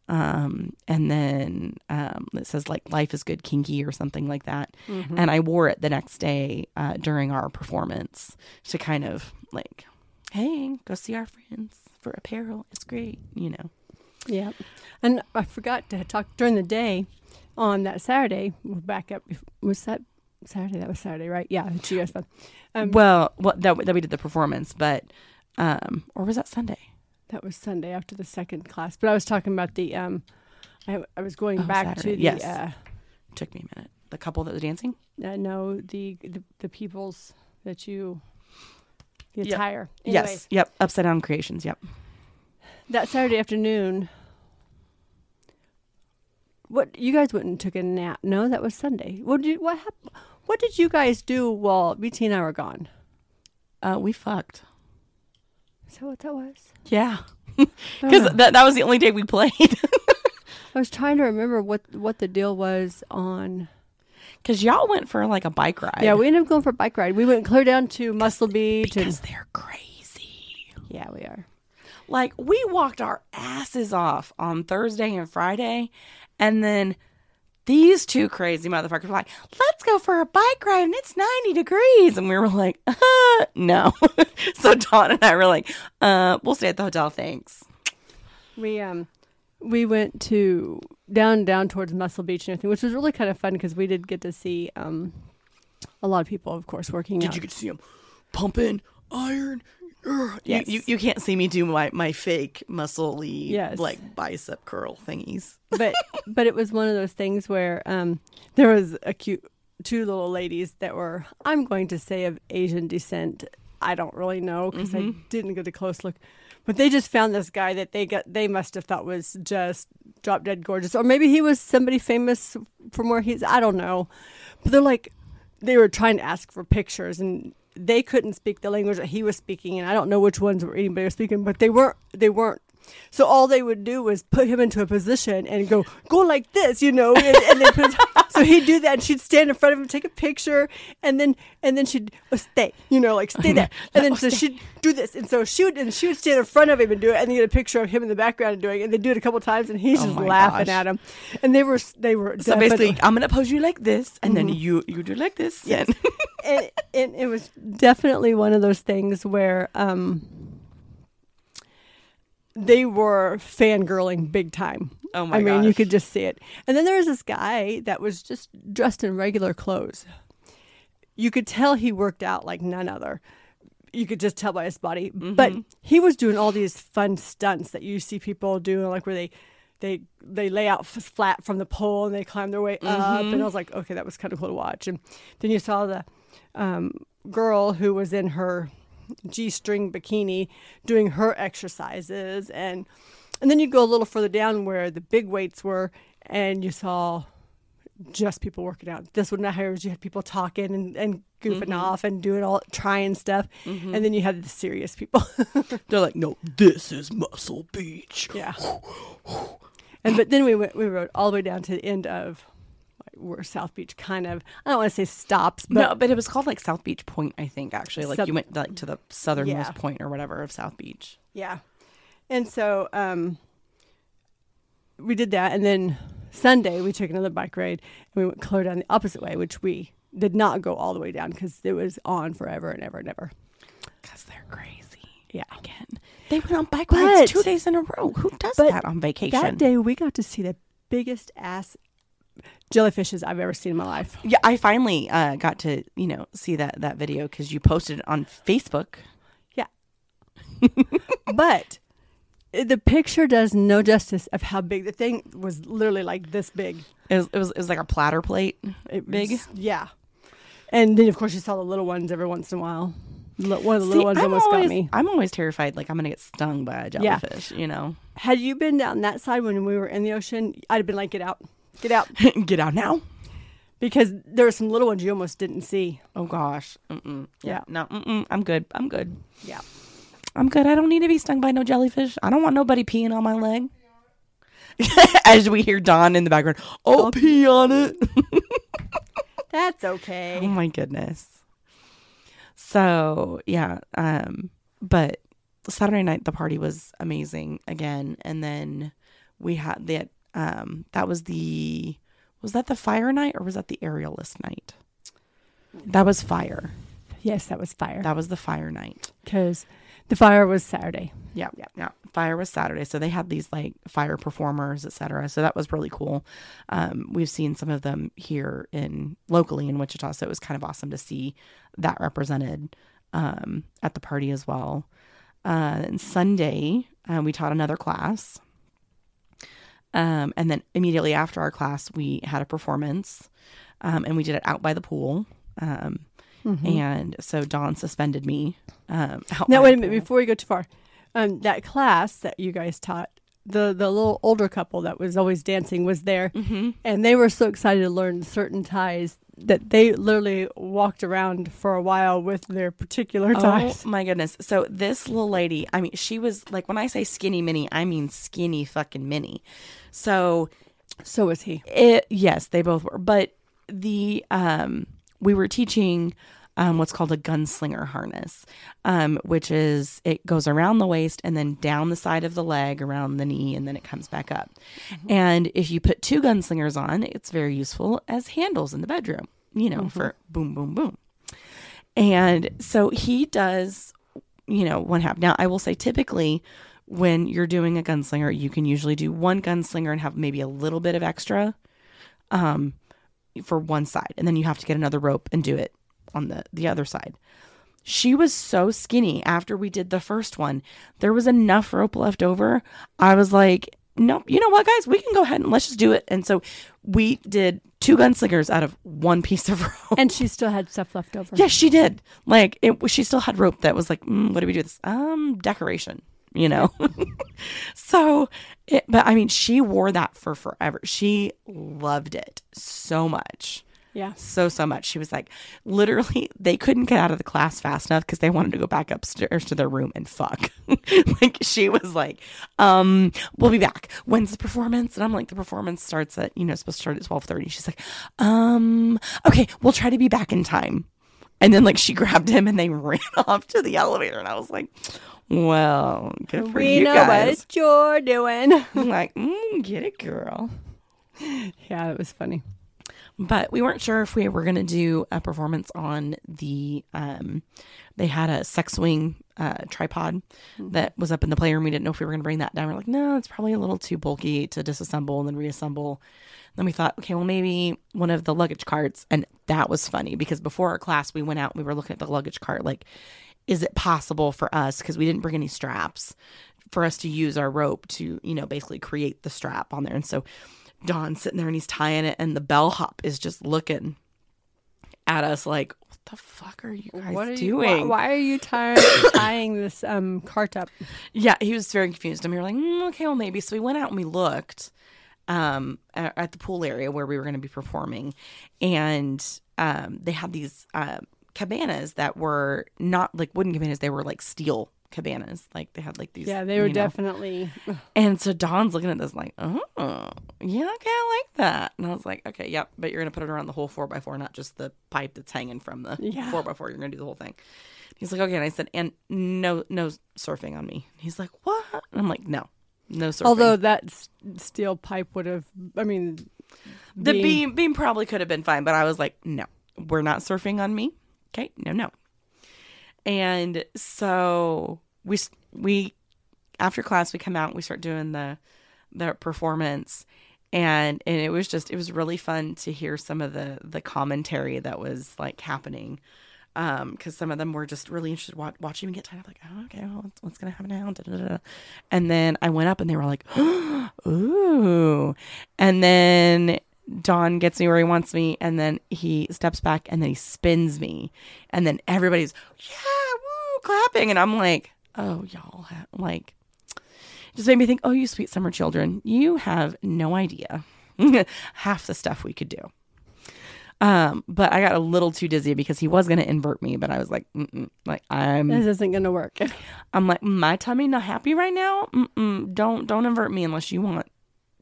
um, and then um, it says like "Life is good, kinky" or something like that. And I wore it the next day uh, during our performance to kind of like, "Hey, go see our friends for apparel. It's great," you know. Yeah. And I forgot to talk during the day on that Saturday. We're back up. Was that Saturday? That was Saturday, right? Yeah. It's you guys. Um, Well, what that that we did the performance, but um, or was that Sunday? that was Sunday after the second class. But I was talking about the. um I, I was going Oh, back Saturday. to the. Yes. Uh, took me a minute. The couple that was dancing. uh, no, the, the the people's that you. The Yep. attire. Yes. Yep. Upside down creations. Yep. That Saturday afternoon. What you guys went and took a nap? No, that was Sunday. What did you, what hap- What did you guys do while BT and I were gone? Uh, we fucked. Is that what that was? Yeah. Because that that was the only day we played. I was trying to remember what what the deal was on. Because y'all went for like a bike ride. Yeah, we ended up going for a bike ride. We went clear down to Muscle Beach. because And, they're crazy. yeah, we are. Like we walked our asses off on Thursday and Friday, and then these two crazy motherfuckers were like, "Let's go for a bike ride, and it's ninety degrees," and we were like, uh, "No." so Don and I were like, uh, "We'll stay at the hotel, thanks." We um we went to down down towards Muscle Beach and everything, which was really kind of fun because we did get to see um a lot of people, of course, working Did out. You get to see them pumping iron? Yes. You, you you can't see me do my my fake muscly Yes. like bicep curl thingies. but but it was one of those things where um there was a cute two little ladies that were I'm going to say of Asian descent. I don't really know because I didn't get a close look, but they just found this guy that they got they must have thought was just drop dead gorgeous, or maybe he was somebody famous from where he's. I don't know, but they're like they were trying to ask for pictures and they couldn't speak the language that he was speaking and I don't know which ones were anybody was speaking but they weren't they weren't so all they would do was put him into a position and go go like this you know and, and then put, so he'd do that and she'd stand in front of him take a picture and then and then she'd oh, stay you know like stay there and then so she'd do this and so she would and she would stand in front of him and do it and then get a picture of him in the background doing it and they do it a couple times and he's Oh just laughing gosh. at him and they were they were So basically, I'm gonna pose you like this, and then you you do like this. Yes. and- and, and it was definitely one of those things where um, they were fangirling big time. Oh my god. I mean, you could just see it. And then there was this guy that was just dressed in regular clothes. You could tell he worked out like none other. You could just tell by his body. But he was doing all these fun stunts that you see people do, like where they they they lay out f- flat from the pole and they climb their way up. And I was like, okay, that was kind of cool to watch. And then you saw the um, girl who was in her g-string bikini doing her exercises. And and then you go a little further down where the big weights were and you saw just people working out. This one here was you had people talking and, and goofing mm-hmm. off and doing all trying stuff. Mm-hmm. And then you had the serious people. They're like, no, this is Muscle Beach. yeah. And but then we went we rode all the way down to the end of where south beach kind of i don't want to say stops but no, but it was called like South Beach Point, I think. Actually, like South- you went like to the southernmost Yeah. point or whatever of South Beach. Yeah. And so um we did that and then Sunday we took another bike ride and we went clear down the opposite way, which we did not go all the way down because it was on forever and ever and ever. Because they're crazy. Yeah. Again, they went on bike But- rides two days in a row. Who does that on vacation? That day we got to see the biggest ass jellyfishes I've ever seen in my life. yeah, I finally uh, got to you know see that that video because you posted it on Facebook. Yeah. but the picture does no justice of how big the thing was literally like this big. It was it was, it was like a platter plate. It Big? was- yeah. And then of course you saw the little ones every once in a while. One of the little See, ones I'm almost always, got me. I'm always terrified, like I'm gonna get stung by a Yeah. jellyfish. You know, Had you been down that side when we were in the ocean, I'd have been like, "Get out, get out," get out now. because there were some little ones you almost didn't see. Oh gosh. Mm-mm. Yeah. Yeah. No. Mm-mm. I'm good. I'm good. Yeah. I'm good. I don't need to be stung by no jellyfish. I don't want nobody peeing on my leg. As we hear Don in the background, oh, pee on it. That's okay. oh my goodness. So yeah, um, but Saturday night the party was amazing again, and then we had that. Um, that was the was that the fire night or was that the aerialist night? That was fire. Yes, that was fire. That was the fire night. Because the fire was Saturday. Yeah, yeah, yeah. Fire was Saturday, so they had these like fire performers, etc. So that was really cool. Um, we've seen some of them here in locally in Wichita, so it was kind of awesome to see that represented um, at the party as well. Uh, and Sunday, uh, we taught another class, um, and then immediately after our class, we had a performance, um, and we did it out by the pool. Um, And so Don suspended me. Um, out Now by wait a minute before we go too far. Um, that class that you guys taught, the the little older couple that was always dancing was there, Mm-hmm. and they were so excited to learn certain ties that they literally walked around for a while with their particular ties. Oh my goodness. So this little lady, I mean, she was like when I say skinny mini, I mean skinny fucking mini. So So was he. it yes, they both were. But the um we were teaching um, what's called a gunslinger harness, um, which is it goes around the waist and then down the side of the leg, around the knee, and then it comes back up. And if you put two gunslingers on, it's very useful as handles in the bedroom, you know, for boom, boom, boom. And so he does, you know, one half. Now, I will say typically when you're doing a gunslinger, you can usually do one gunslinger and have maybe a little bit of extra um, for one side. And then you have to get another rope and do it on the, the other side. She was so skinny after we did the first one. There was enough rope left over. I was like, nope, you know what, guys? We can go ahead and let's just do it. And so we did two gunslingers out of one piece of rope. And she still had stuff left over. Yes, she did. Like it, she still had rope that was like, mm, what do we do with this? Um, decoration, you know. so, it, but I mean, she wore that for forever. She loved it so much, Yeah. so so much. She was like, literally, they couldn't get out of the class fast enough because they wanted to go back upstairs to their room and fuck. like she was like, um, we'll be back. When's the performance? And I'm like, the performance starts at you know supposed to start at twelve thirty. She's like, um, okay, we'll try to be back in time. And then like she grabbed him and they ran off to the elevator, and I was like, well, good for We you know guys. what you're doing. I'm like, mm, get it, girl. yeah, it was funny. But we weren't sure if we were going to do a performance on the um they had a sex swing uh tripod that was up in the playroom. We didn't know if we were going to bring that down. We're like no it's probably a little too bulky to disassemble and then reassemble. Then we thought okay well maybe one of the luggage carts and that was funny because before our class we went out and we were looking at the luggage cart like is it possible for us because we didn't bring any straps for us to use our rope to you know basically create the strap on there? And so Don's sitting there and he's tying it, and the bellhop is just looking at us like, "What the fuck are you guys what are doing?" you? Why, why are you tying tying this um cart up? Yeah, he was very confused, and we were like, mm, "Okay, well, maybe." So we went out and we looked um, at, at the pool area where we were going to be performing, and um, they had these uh, cabanas that were not like wooden cabanas; they were like steel cabanas. Like they had like these. Yeah, they were you know. definitely. And so Don's looking at this like, oh, yeah, okay, I like that. And I was like, okay, yep, but you're gonna put it around the whole four by four, not just the pipe that's hanging from the Yeah. four by four. You're gonna do the whole thing. He's like, okay. And I said, and no, no surfing on me. He's like, what? And I'm like, no, no surfing. Although that s- steel pipe would have, I mean, the beam beam probably could have been fine, but I was like, no, we're not surfing on me. Okay, no, no. And so we we after class we come out and we start doing the the performance. And and it was just it was really fun to hear some of the the commentary that was like happening. Um because some of them were just really interested wa- watching me get tied up like oh, okay well what's, what's gonna happen now? Da, da, da. and then i went up and they were like ooh. And then Don gets me where he wants me, and then he steps back, and then he spins me, and then everybody's yeah, clapping. And I'm like, oh, y'all, ha- like, just made me think, oh, you sweet summer children, you have no idea half the stuff we could do. Um, but I got a little too dizzy because he was going to invert me, but I was like, Mm-mm. like I'm, This isn't going to work. I'm like, my tummy not happy right now. Mm-mm. Don't, don't invert me unless you want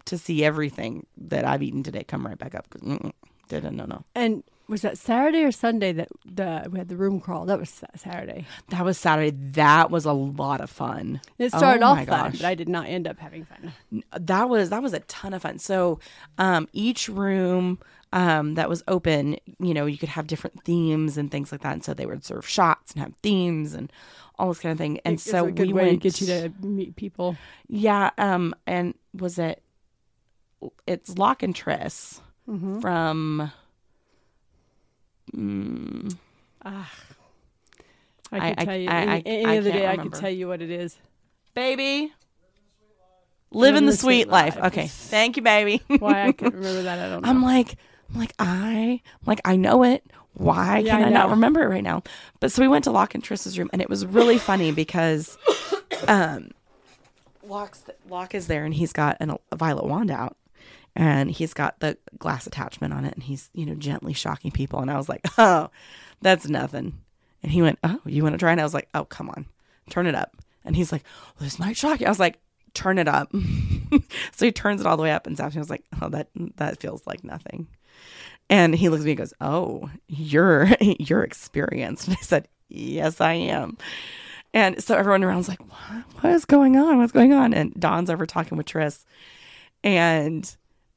to see everything that I've eaten today come right back up. No, no. And was that Saturday or Sunday that the we had the room crawl? That was Saturday. That was Saturday. That was a lot of fun. It started Oh off fun, but I did not end up having fun. that was that was a ton of fun. So um, each room um, that was open, you know, you could have different themes and things like that. And so they would serve shots and have themes and all this kind of thing. And It's so a good we way went. to get you to meet people. yeah. Um. And was it? It's Locke and Triss Mm-hmm. from. Mm, Ah. I- I I- could tell you I- any, I- any I other can't day. I remember. could tell you what it is. baby. Living the sweet life. Okay. Thank you, baby. Why I couldn't remember that, I don't know. I'm like, I'm like I, I'm like I know it. Why Yeah, can I I, not remember it right now? But so we went to Locke and Triss's room, and it was really funny because, um, Locke's Locke is there, and he's got an, a violet wand out, and he's got the glass attachment on it, and he's you know gently shocking people, and I was like, oh, that's nothing, and he went, oh, you want to try? And I was like, oh, come on, turn it up, and he's like, well, this might shock you. I was like. Turn it up. so he turns it all the way up and zaps me. I was like, oh, that that feels like nothing. And he looks at me and goes, "Oh, you're you're experienced." And I said, "Yes, I am." And so everyone around around's like, "What? What is going on? What's going on?" And Don's over talking with Triss, and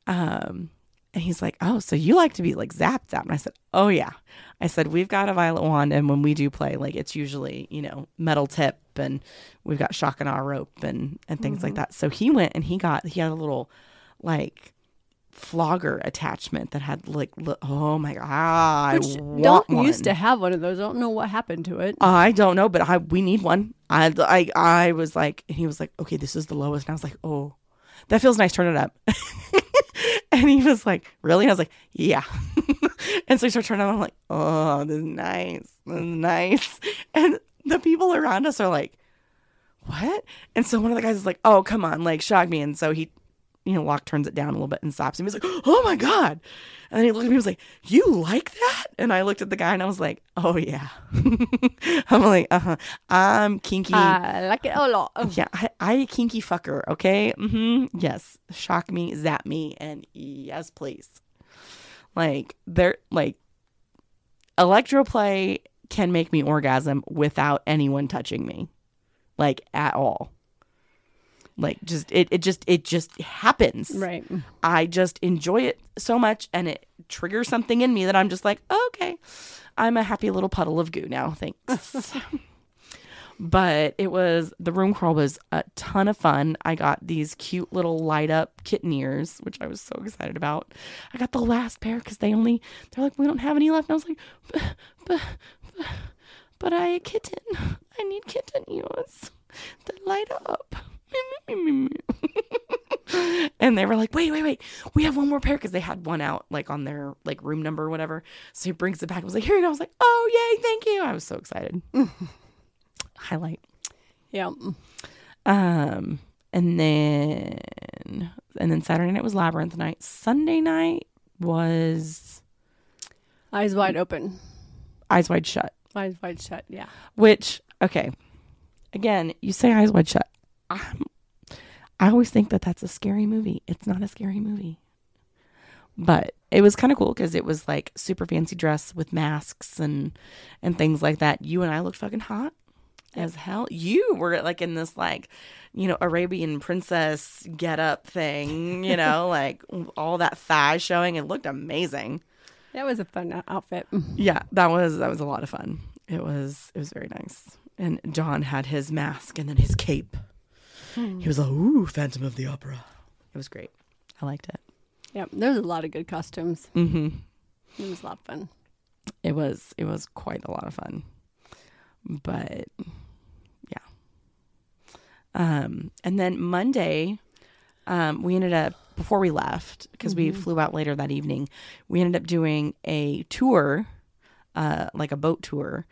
um, and he's like, "Oh, so you like to be like zapped, zapped?" And I said, "Oh yeah." I said, "We've got a violet wand, and when we do play, like it's usually you know metal tip, and we've got shock and awe rope and and things like that." So he went and he got he had a little like flogger attachment that had like li- oh my god I Which don't used to have one of those. I don't know what happened to it. I don't know but I we need one I I I was like and he was like okay this is the lowest and I was like oh that feels nice turn it up and he was like really? And I was like yeah. And so he started turning on I'm like oh this is nice. This is nice. And the people around us are like what? And so one of the guys is like oh come on like shock me. And so he you know, Locke turns it down a little bit and stops him. He's like, "Oh my god!" And then he looked at me. He was like, "You like that?" And I looked at the guy and I was like, "Oh yeah." I'm like, "Uh huh." I'm kinky. I like it a lot. yeah, I kinky fucker. Okay. Mm-hmm. Yes. Shock me, zap me, and yes, please. Like they're like, electroplay can make me orgasm without anyone touching me, like at all. Like just it, it just it just happens. Right. I just enjoy it so much and it triggers something in me that I'm just like, okay, I'm a happy little puddle of goo now. Thanks. but it was the room crawl was a ton of fun. I got these cute little light up kitten ears, which I was so excited about. I got the last pair because they only they're like, we don't have any left. And I was like, but but but, but I a kitten. I need kitten ears that light up. and they were like, wait, wait, wait, we have one more pair because they had one out like on their like room number or whatever. So he brings it back. I was like, here you go. I was like, oh yay, thank you. I was so excited. Highlight. Yeah. Um, and then and then Saturday night was labyrinth night. Sunday night was Eyes wide open. eyes wide shut. Eyes wide shut. Yeah. Which okay, again, you say eyes wide shut. I'm, I always think that that's a scary movie. It's not a scary movie, but it was kind of cool because it was like super fancy dress with masks and and things like that. You and I looked fucking hot as hell. You were like in this like you know Arabian princess get up thing. You know, like all that thigh showing. It looked amazing. That was a fun outfit. Yeah, that was that was a lot of fun. It was it was very nice. And John had his mask and then his cape. He was like, "Ooh, Phantom of the Opera." It was great. I liked it. Yeah. there was a lot of good costumes. hmm It was a lot of fun. It was it was quite a lot of fun. But yeah. Um and then Monday um we ended up before we left because we flew out later that evening, we ended up doing a tour uh like a boat tour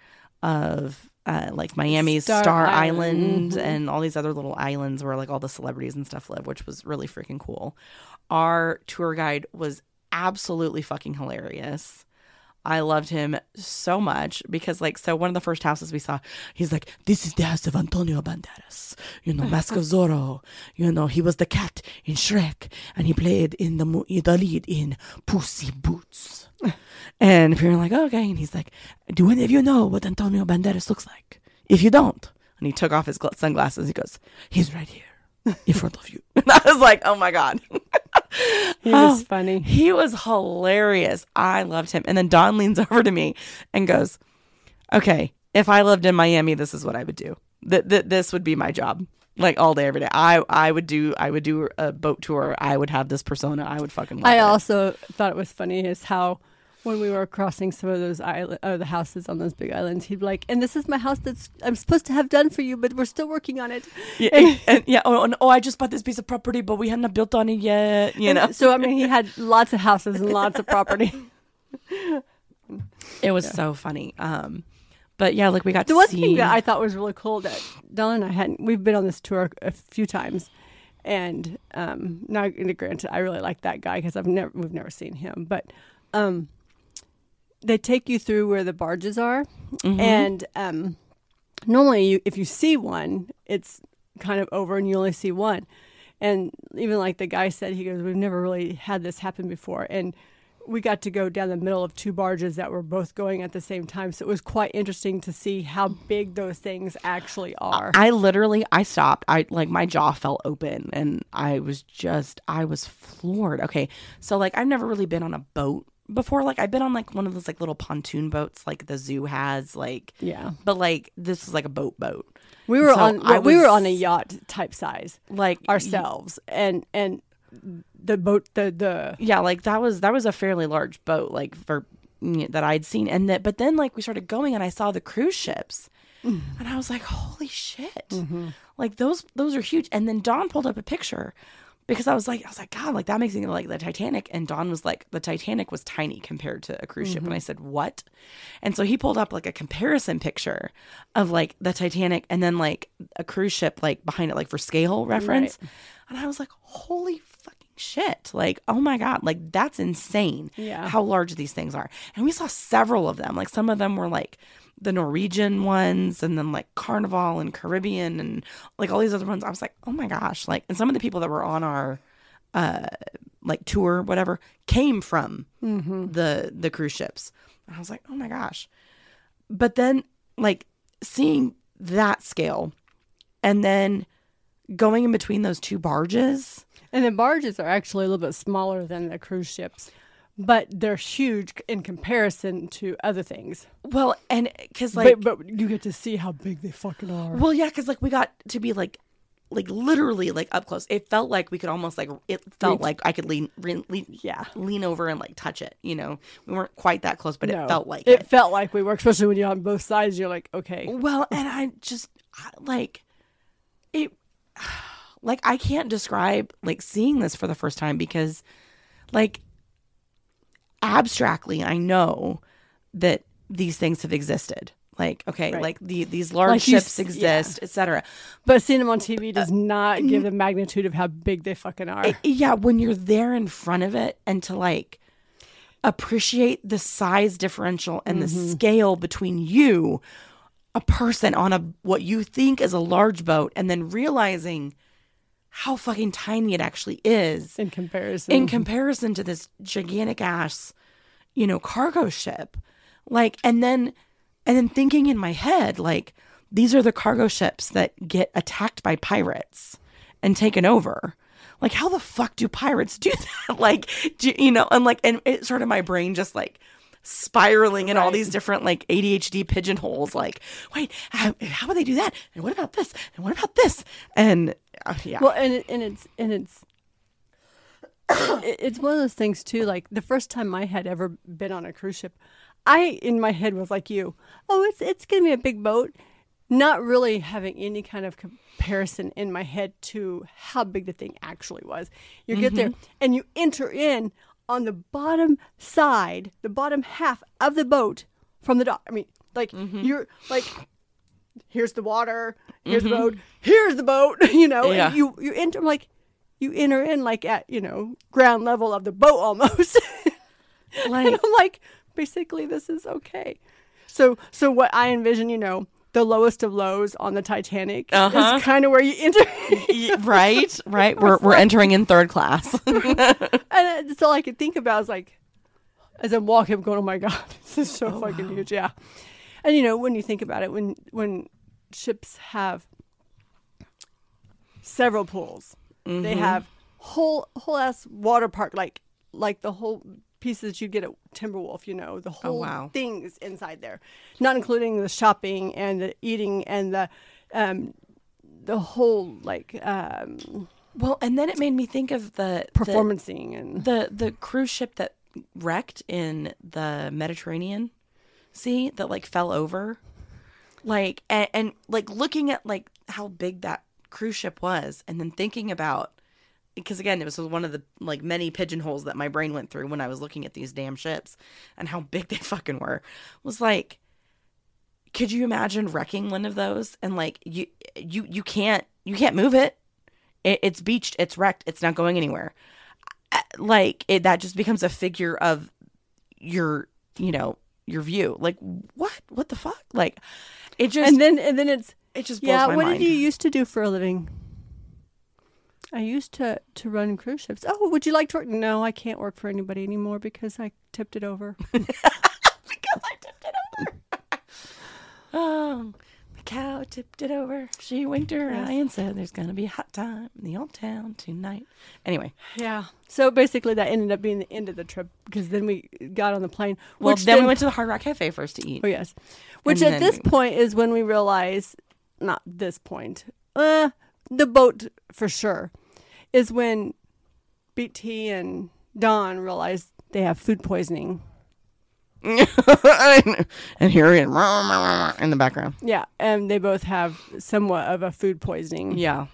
of uh, like Miami's Star Star, Island. Island, and all these other little islands where like all the celebrities and stuff live, which was really freaking cool. Our tour guide was absolutely fucking hilarious. I loved him so much because, like, so one of the first houses we saw, he's like, This is the house of Antonio Banderas, you know, Mask of Zorro. You know, he was the cat in Shrek and he played in the, the lead in Pussy Boots. and we were like, Okay. And he's like, Do any of you know what Antonio Banderas looks like? If you don't, and he took off his sunglasses, he goes, He's right here in front of you. And I was like, Oh my God. He was Oh, funny. He was hilarious. I loved him. And then Don leans over to me and goes, "Okay, if I lived in Miami, this is what I would do. Th- th- this would be my job, like all day, every day. I I would do I would do a boat tour. I would have this persona. I would fucking. Love I it. also thought it was funny is how when we were crossing some of those island, uh, the houses on those big islands, he'd be like, "And this is my house that's I'm supposed to have done for you, but we're still working on it." yeah, and, and- yeah. Oh, and, oh, I just bought this piece of property, but we hadn't built on it yet. You know, So I mean, he had lots of houses and lots of property. it was so funny. Um, but yeah, like we got The to one see. thing that I thought was really cool that Don and I hadn't we've been on this tour a few times, and um, now granted I really like that guy because I've never we've never seen him, but um, they take you through where the barges are, Mhm. and um, normally you if you see one, it's kind of over and you only see one, and even like the guy said, he goes, we've never really had this happen before, and we got to go down the middle of two barges that were both going at the same time. So it was quite interesting to see how big those things actually are. I literally I stopped. I like my jaw fell open and I was just I was floored. Okay. So like I've never really been on a boat before. Like I've been on like one of those like little pontoon boats like the zoo has like yeah, but like this is like a boat boat. we were So on I we were on a yacht type size Like ourselves, and and the boat the the yeah, like that was that was a fairly large boat like for that I'd seen and that but then like we started going and I saw the cruise ships. Mm. And I was like, "Holy shit." Mm-hmm. Like those those are huge. And then Don pulled up a picture because I was like I was like, "God, like that makes me like the Titanic." And Don was like, "The Titanic was tiny compared to a cruise ship." Mm-hmm. And I said, "What?" And so he pulled up like a comparison picture of like the Titanic and then like a cruise ship like behind it like for scale reference. And I was like, "Holy fucking shit. Like, oh my God, like that's insane Yeah. how large these things are. And we saw several of them. Like, some of them were like the Norwegian ones, and then like Carnival and Caribbean, and like all these other ones. I was like, oh my gosh. Like, and some of the people that were on our, uh, like tour, whatever, came from the the cruise ships. And I was like, oh my gosh. But then, like, seeing that scale, and then going in between those two barges. and the barges are actually a little bit smaller than the cruise ships, but they're huge in comparison to other things. Well, and because like, but, but you get to see how big they fucking are. well, yeah, because like we got to be like, like literally like up close. It felt like we could almost like it felt Reach. like I could lean, lean, lean, Yeah. lean over and like touch it. You know, we weren't quite that close, but No, it felt like it it. felt like we were, especially when you're on both sides. You're like, okay, Well, and I just I- like it. Like I can't describe like seeing this for the first time because, like, abstractly, I know that these things have existed. Like, okay, Right. like the these large Like you ships yeah. exist, etc. but seeing them on TV uh, does not give the magnitude of how big they fucking are. I- yeah, when you're there in front of it and to like appreciate the size differential and the mm-hmm. scale between you, a person on a what you think is a large boat, and then realizing how fucking tiny it actually is in comparison, in comparison to this gigantic ass, you know, cargo ship. Like, and then, and then thinking in my head, like, these are the cargo ships that get attacked by pirates and taken over. Like, how the fuck do pirates do that? like, do, you know, and like, and it sort of my brain just like spiraling in all these different like ADHD pigeonholes. Like, wait, how, how would they do that? And what about this? And what about this? And uh, yeah, well, and it, and it's and it's it's one of those things too. Like the first time I had ever been on a cruise ship, I in my head was like you. Oh, it's it's gonna be a big boat. Not really having any kind of comparison in my head to how big the thing actually was. You get there and you enter in on the bottom side, the bottom half of the boat from the dock. I mean, like you're like here's the water, here's the boat, here's the boat. You know, Mm-hmm. Yeah. and you you enter like you enter in like at you know ground level of the boat almost. Like, and I'm like, basically, this is okay. So, so what I envision, you know, the lowest of lows on the Titanic Uh-huh. is kind of where you enter. right, right. We're we're entering in third class. and that's all I could think about is like, as I'm walking, I'm going, "Oh my god, this is so fucking huge!" Yeah, and you know, when you think about it, when when ships have several pools, they have whole whole ass water park, like like the whole pieces you get at Timberwolf. You know, the whole wow. things inside there, not including the shopping and the eating and the um the whole like um well, and then it made me think of the the- and the the cruise ship that wrecked in the Mediterranean Sea that like fell over. Like and, and like looking at like how big that cruise ship was and then thinking about because again it was one of the like many pigeonholes that my brain went through when I was looking at these damn ships and how big they fucking were was like could you imagine wrecking one of those? And like you you you can't you can't move it, it it's beached it's wrecked it's not going anywhere. Uh, like it that just becomes a figure of your you know your view. Like what? What the fuck? Like it just and then and then it's it just blows yeah. What mind. did you used to do for a living? I used to to run cruise ships. Oh, would you like to work? No, I can't work for anybody anymore because I tipped it over. because I tipped it over oh the cow tipped it over she winked her Yes. eye and said there's gonna be a hot time in the old town tonight anyway yeah. So basically, that ended up being the end of the trip because then we got on the plane. well which then, we went to the hard rock cafe first to eat Oh yes, which And at this then- point is when we realize, not this point, uh, the boat for sure, is when BT and Don realize they have food poisoning. and here he is in the background Yeah, and they both have somewhat of a food poisoning. yeah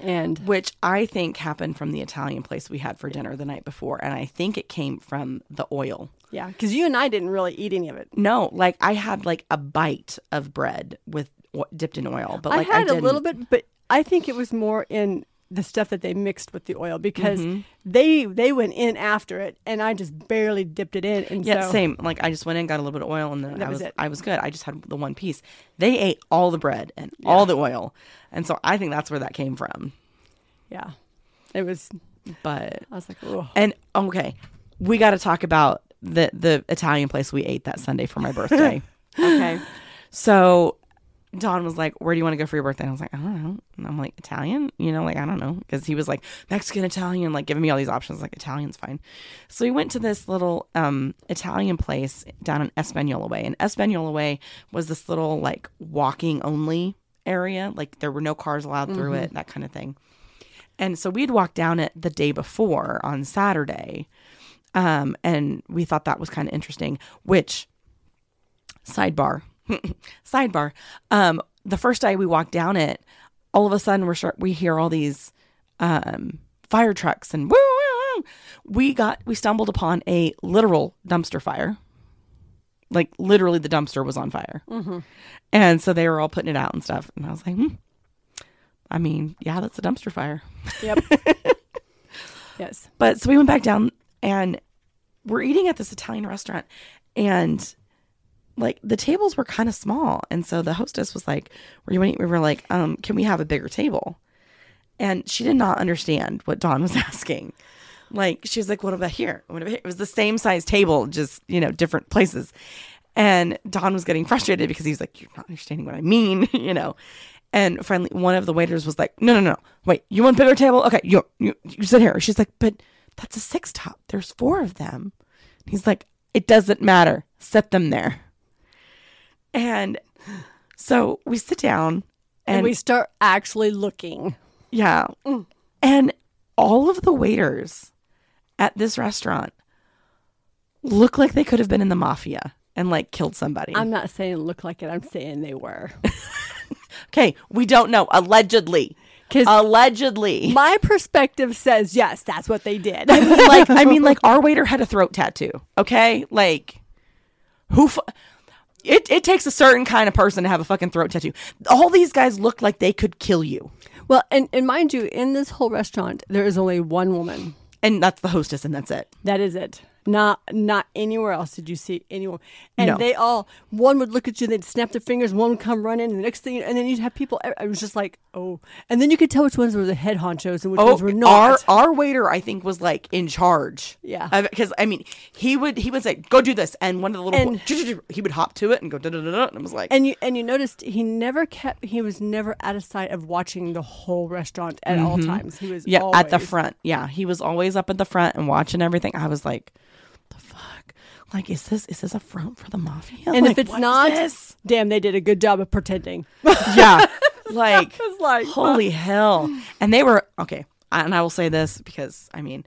and which I think happened from the Italian place we had for dinner the night before, and I think it came from the oil. yeah, because you and I didn't really eat any of it. No, like I had like a bite of bread with dipped in oil, but like I had a little bit, but I think it was more in the stuff that they mixed with the oil because Mm-hmm. they they went in after it, and I just barely dipped it in. And Yeah, so, same. Like I just went in, got a little bit of oil, and then I was was it. I was good. I just had the one piece. They ate all the bread and all the oil, and so I think that's where that came from. Yeah, it was. But I was like, oh, and okay, we got to talk about the the Italian place we ate that Sunday for my birthday. okay. So Don was like, "Where do you want to go for your birthday?" And I was like, "I don't know." And I'm like, "Italian?" You know, like I don't know, because he was like Mexican, Italian, like giving me all these options. Like Italian's fine. So we went to this little um, Italian place down in Espanola Way, and Espanola Way was this little like walking only area. Like there were no cars allowed through it, that kind of thing. And so we'd walked down it the day before on Saturday. Um, and we thought that was kind of interesting, which sidebar, sidebar. Um, the first day we walked down it, all of a sudden we're start, we hear all these um, fire trucks and woo, woo, woo. we got we stumbled upon a literal dumpster fire. Like literally, the dumpster was on fire, and so they were all putting it out and stuff. And I was like, hmm. I mean, yeah, that's a dumpster fire. Yep. yes. But so we went back down and we're eating at this Italian restaurant and like the tables were kind of small. And so the hostess was like, Where you? We were like, um, can we have a bigger table? And she did not understand what Don was asking. Like she was like, What about here? What about here? It was the same size table, just, you know, different places. And Don was getting frustrated because he was like, You're not understanding what I mean, you know. And finally, one of the waiters was like, "No, no, no, wait, you want bigger table? Okay, you you, you sit here." She's like, "But that's a six top. There's four of them." He's like, "It doesn't matter. Set them there." And so we sit down, And, and, we start actually looking. yeah, mm. and all of the waiters at this restaurant look like they could have been in the mafia and like killed somebody. I'm not saying look like it. I'm saying they were. okay, we don't know. Allegedly. Because allegedly. My perspective says yes, that's what they did. like I mean, like our waiter had a throat tattoo. Okay, like who? F- it, it takes a certain kind of person to have a fucking throat tattoo. All these guys look like they could kill you. Well, and, and mind you, in this whole restaurant, there is only one woman. And that's the hostess and that's it. That is it. Not not anywhere else did you see anyone. And No. they all one would look at you, they'd snap their fingers, one would come running, and the next thing, and then you'd have people. It was just like, oh, and then you could tell which ones were the head honchos and which ones were not. our our waiter I think was like in charge. Yeah. because I mean he would he would say go do this and one of the little And- he would hop to it and go da da da da and I was like and you and you noticed he never kept. He was never out of sight of watching the whole restaurant at all times. He was Mm-hmm. yeah at the front yeah he was always up at the front and watching everything. I was like like is this is this a front for the mafia? And Like, if it's not, damn, they did a good job of pretending. yeah. Like like, holy hell. And they were okay and i will say this because i mean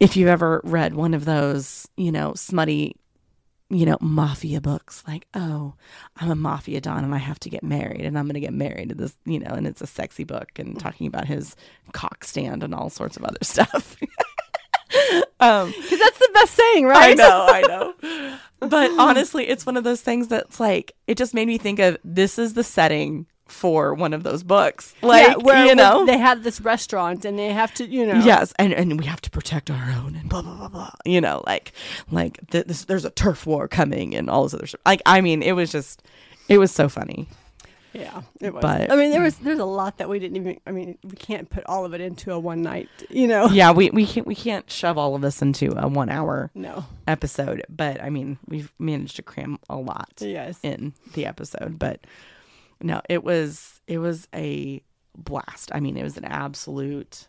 if you've ever read one of those you know smutty you know mafia books like oh i'm a mafia don and i have to get married and i'm going to get married to this you know and it's a sexy book and talking about his cock stand and all sorts of other stuff um Because that's the best saying, right? I know, I know. But honestly, it's one of those things that's like it just made me think of this is the setting for one of those books. Like yeah, where, you know. they have this restaurant and they have to, you know. Yes, and and we have to protect our own and blah blah blah blah. You know, like like th- this, there's a turf war coming and all this other stuff. Like I mean, it was just, it was so funny. Yeah, it was. But- I mean, there was there's a lot that we didn't even. I mean, we can't put all of it into a one night. You know. Yeah, we we can't we can't shove all of this into a one hour No. episode, but I mean, we've managed to cram a lot. Yes. in the episode but no it was it was a blast i mean it was an absolute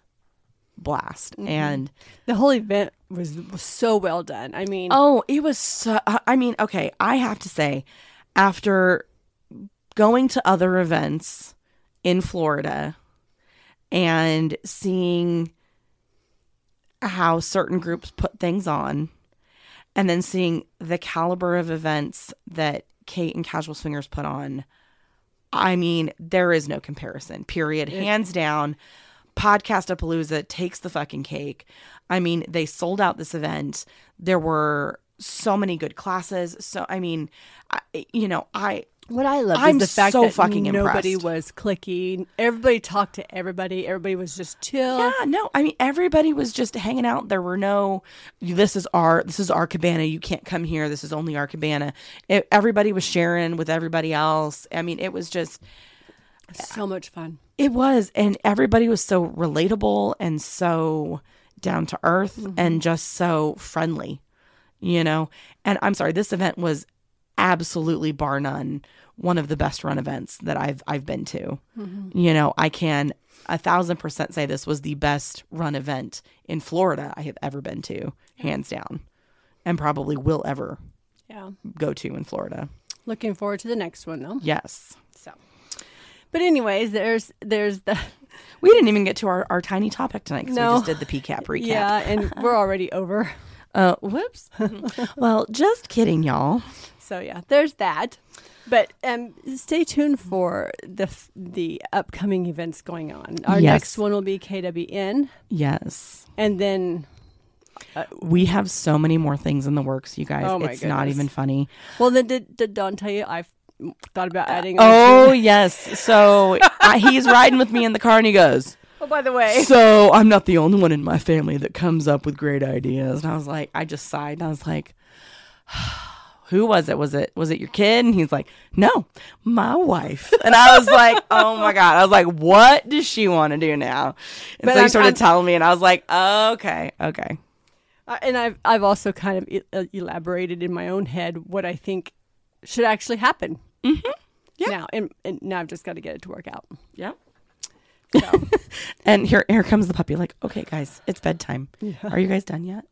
blast mm-hmm. and The whole event was, was so well done. I mean, oh it was so i mean okay i have to say after going to other events in florida and seeing how certain groups put things on and then seeing the caliber of events that Kate and Casual Swingers put on, I mean, there is no comparison. Period. Hands down, Podcastapalooza takes the fucking cake. I mean, they sold out this event. There were so many good classes. So I mean, I, you know, I what I love I'm is the fact so that fucking nobody impressed. was clicky. Everybody talked to everybody. Everybody was just chill. Yeah, no, I mean everybody was just hanging out. There were no, this is our, this is our cabana. You can't come here. This is only our cabana. It, everybody was sharing with everybody else. I mean, it was just, So much fun. it was, and everybody was so relatable and so down to earth mm-hmm. and just so friendly, you know. And I'm sorry, this event was absolutely bar none one of the best run events that I've I've been to. Mm-hmm. You know, I can a thousand percent say this was the best run event in Florida I have ever been to, hands down, and probably will ever Yeah. go to in Florida. Looking forward to the next one though. Yes. So. But anyways, there's there's the We didn't even get to our, our tiny topic tonight because No. we just did the PCAP recap. yeah, and we're already over. Uh, whoops. well, just kidding, y'all. So yeah, there's that. But um, stay tuned for the f- the upcoming events going on. Our Yes. next one will be KWN, Yes. and then We have so many more things in the works, you guys. Oh it's not even funny. well, then did, did Don tell you I've thought about adding? Oh, yes. So I, he's riding with me in the car and he goes, oh, by the way, So I'm not the only one in my family that comes up with great ideas. And I was like, I just sighed and I was like, who was it? Was it was it your kid? And he's like, no, my wife. And I was like, oh my god. I was like, what does she want to do now? And But so he I'm- started I'm- telling me, and I was like, okay, okay. Uh, and I've I've also kind of uh, elaborated in my own head what I think should actually happen. Mm-hmm. Yeah. Now and, and now I've just got to get it to work out. Yep. So And here here comes the puppy. Like, okay, guys, it's bedtime. Are you guys done yet?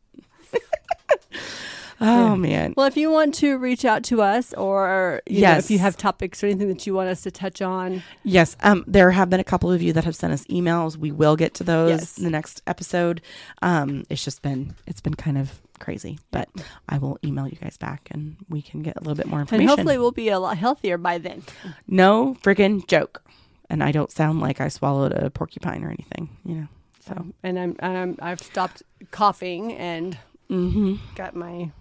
oh man. well, if you want to reach out to us, or you know, if you have topics or anything that you want us to touch on, Yes, um, there have been a couple of you that have sent us emails. We will get to those Yes. in the next episode. Um, it's just been it's been kind of crazy, but I will email you guys back and we can get a little bit more information. and hopefully we'll be a lot healthier by then. no friggin' joke, and I don't sound like I swallowed a porcupine or anything, you know. So And I'm and I'm I've stopped coughing and hmm got my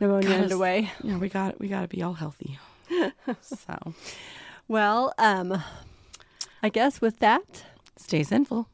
pneumonia Gotta underway. Yeah, we got we got to be all healthy. so Well, um, I guess with that, stay sinful.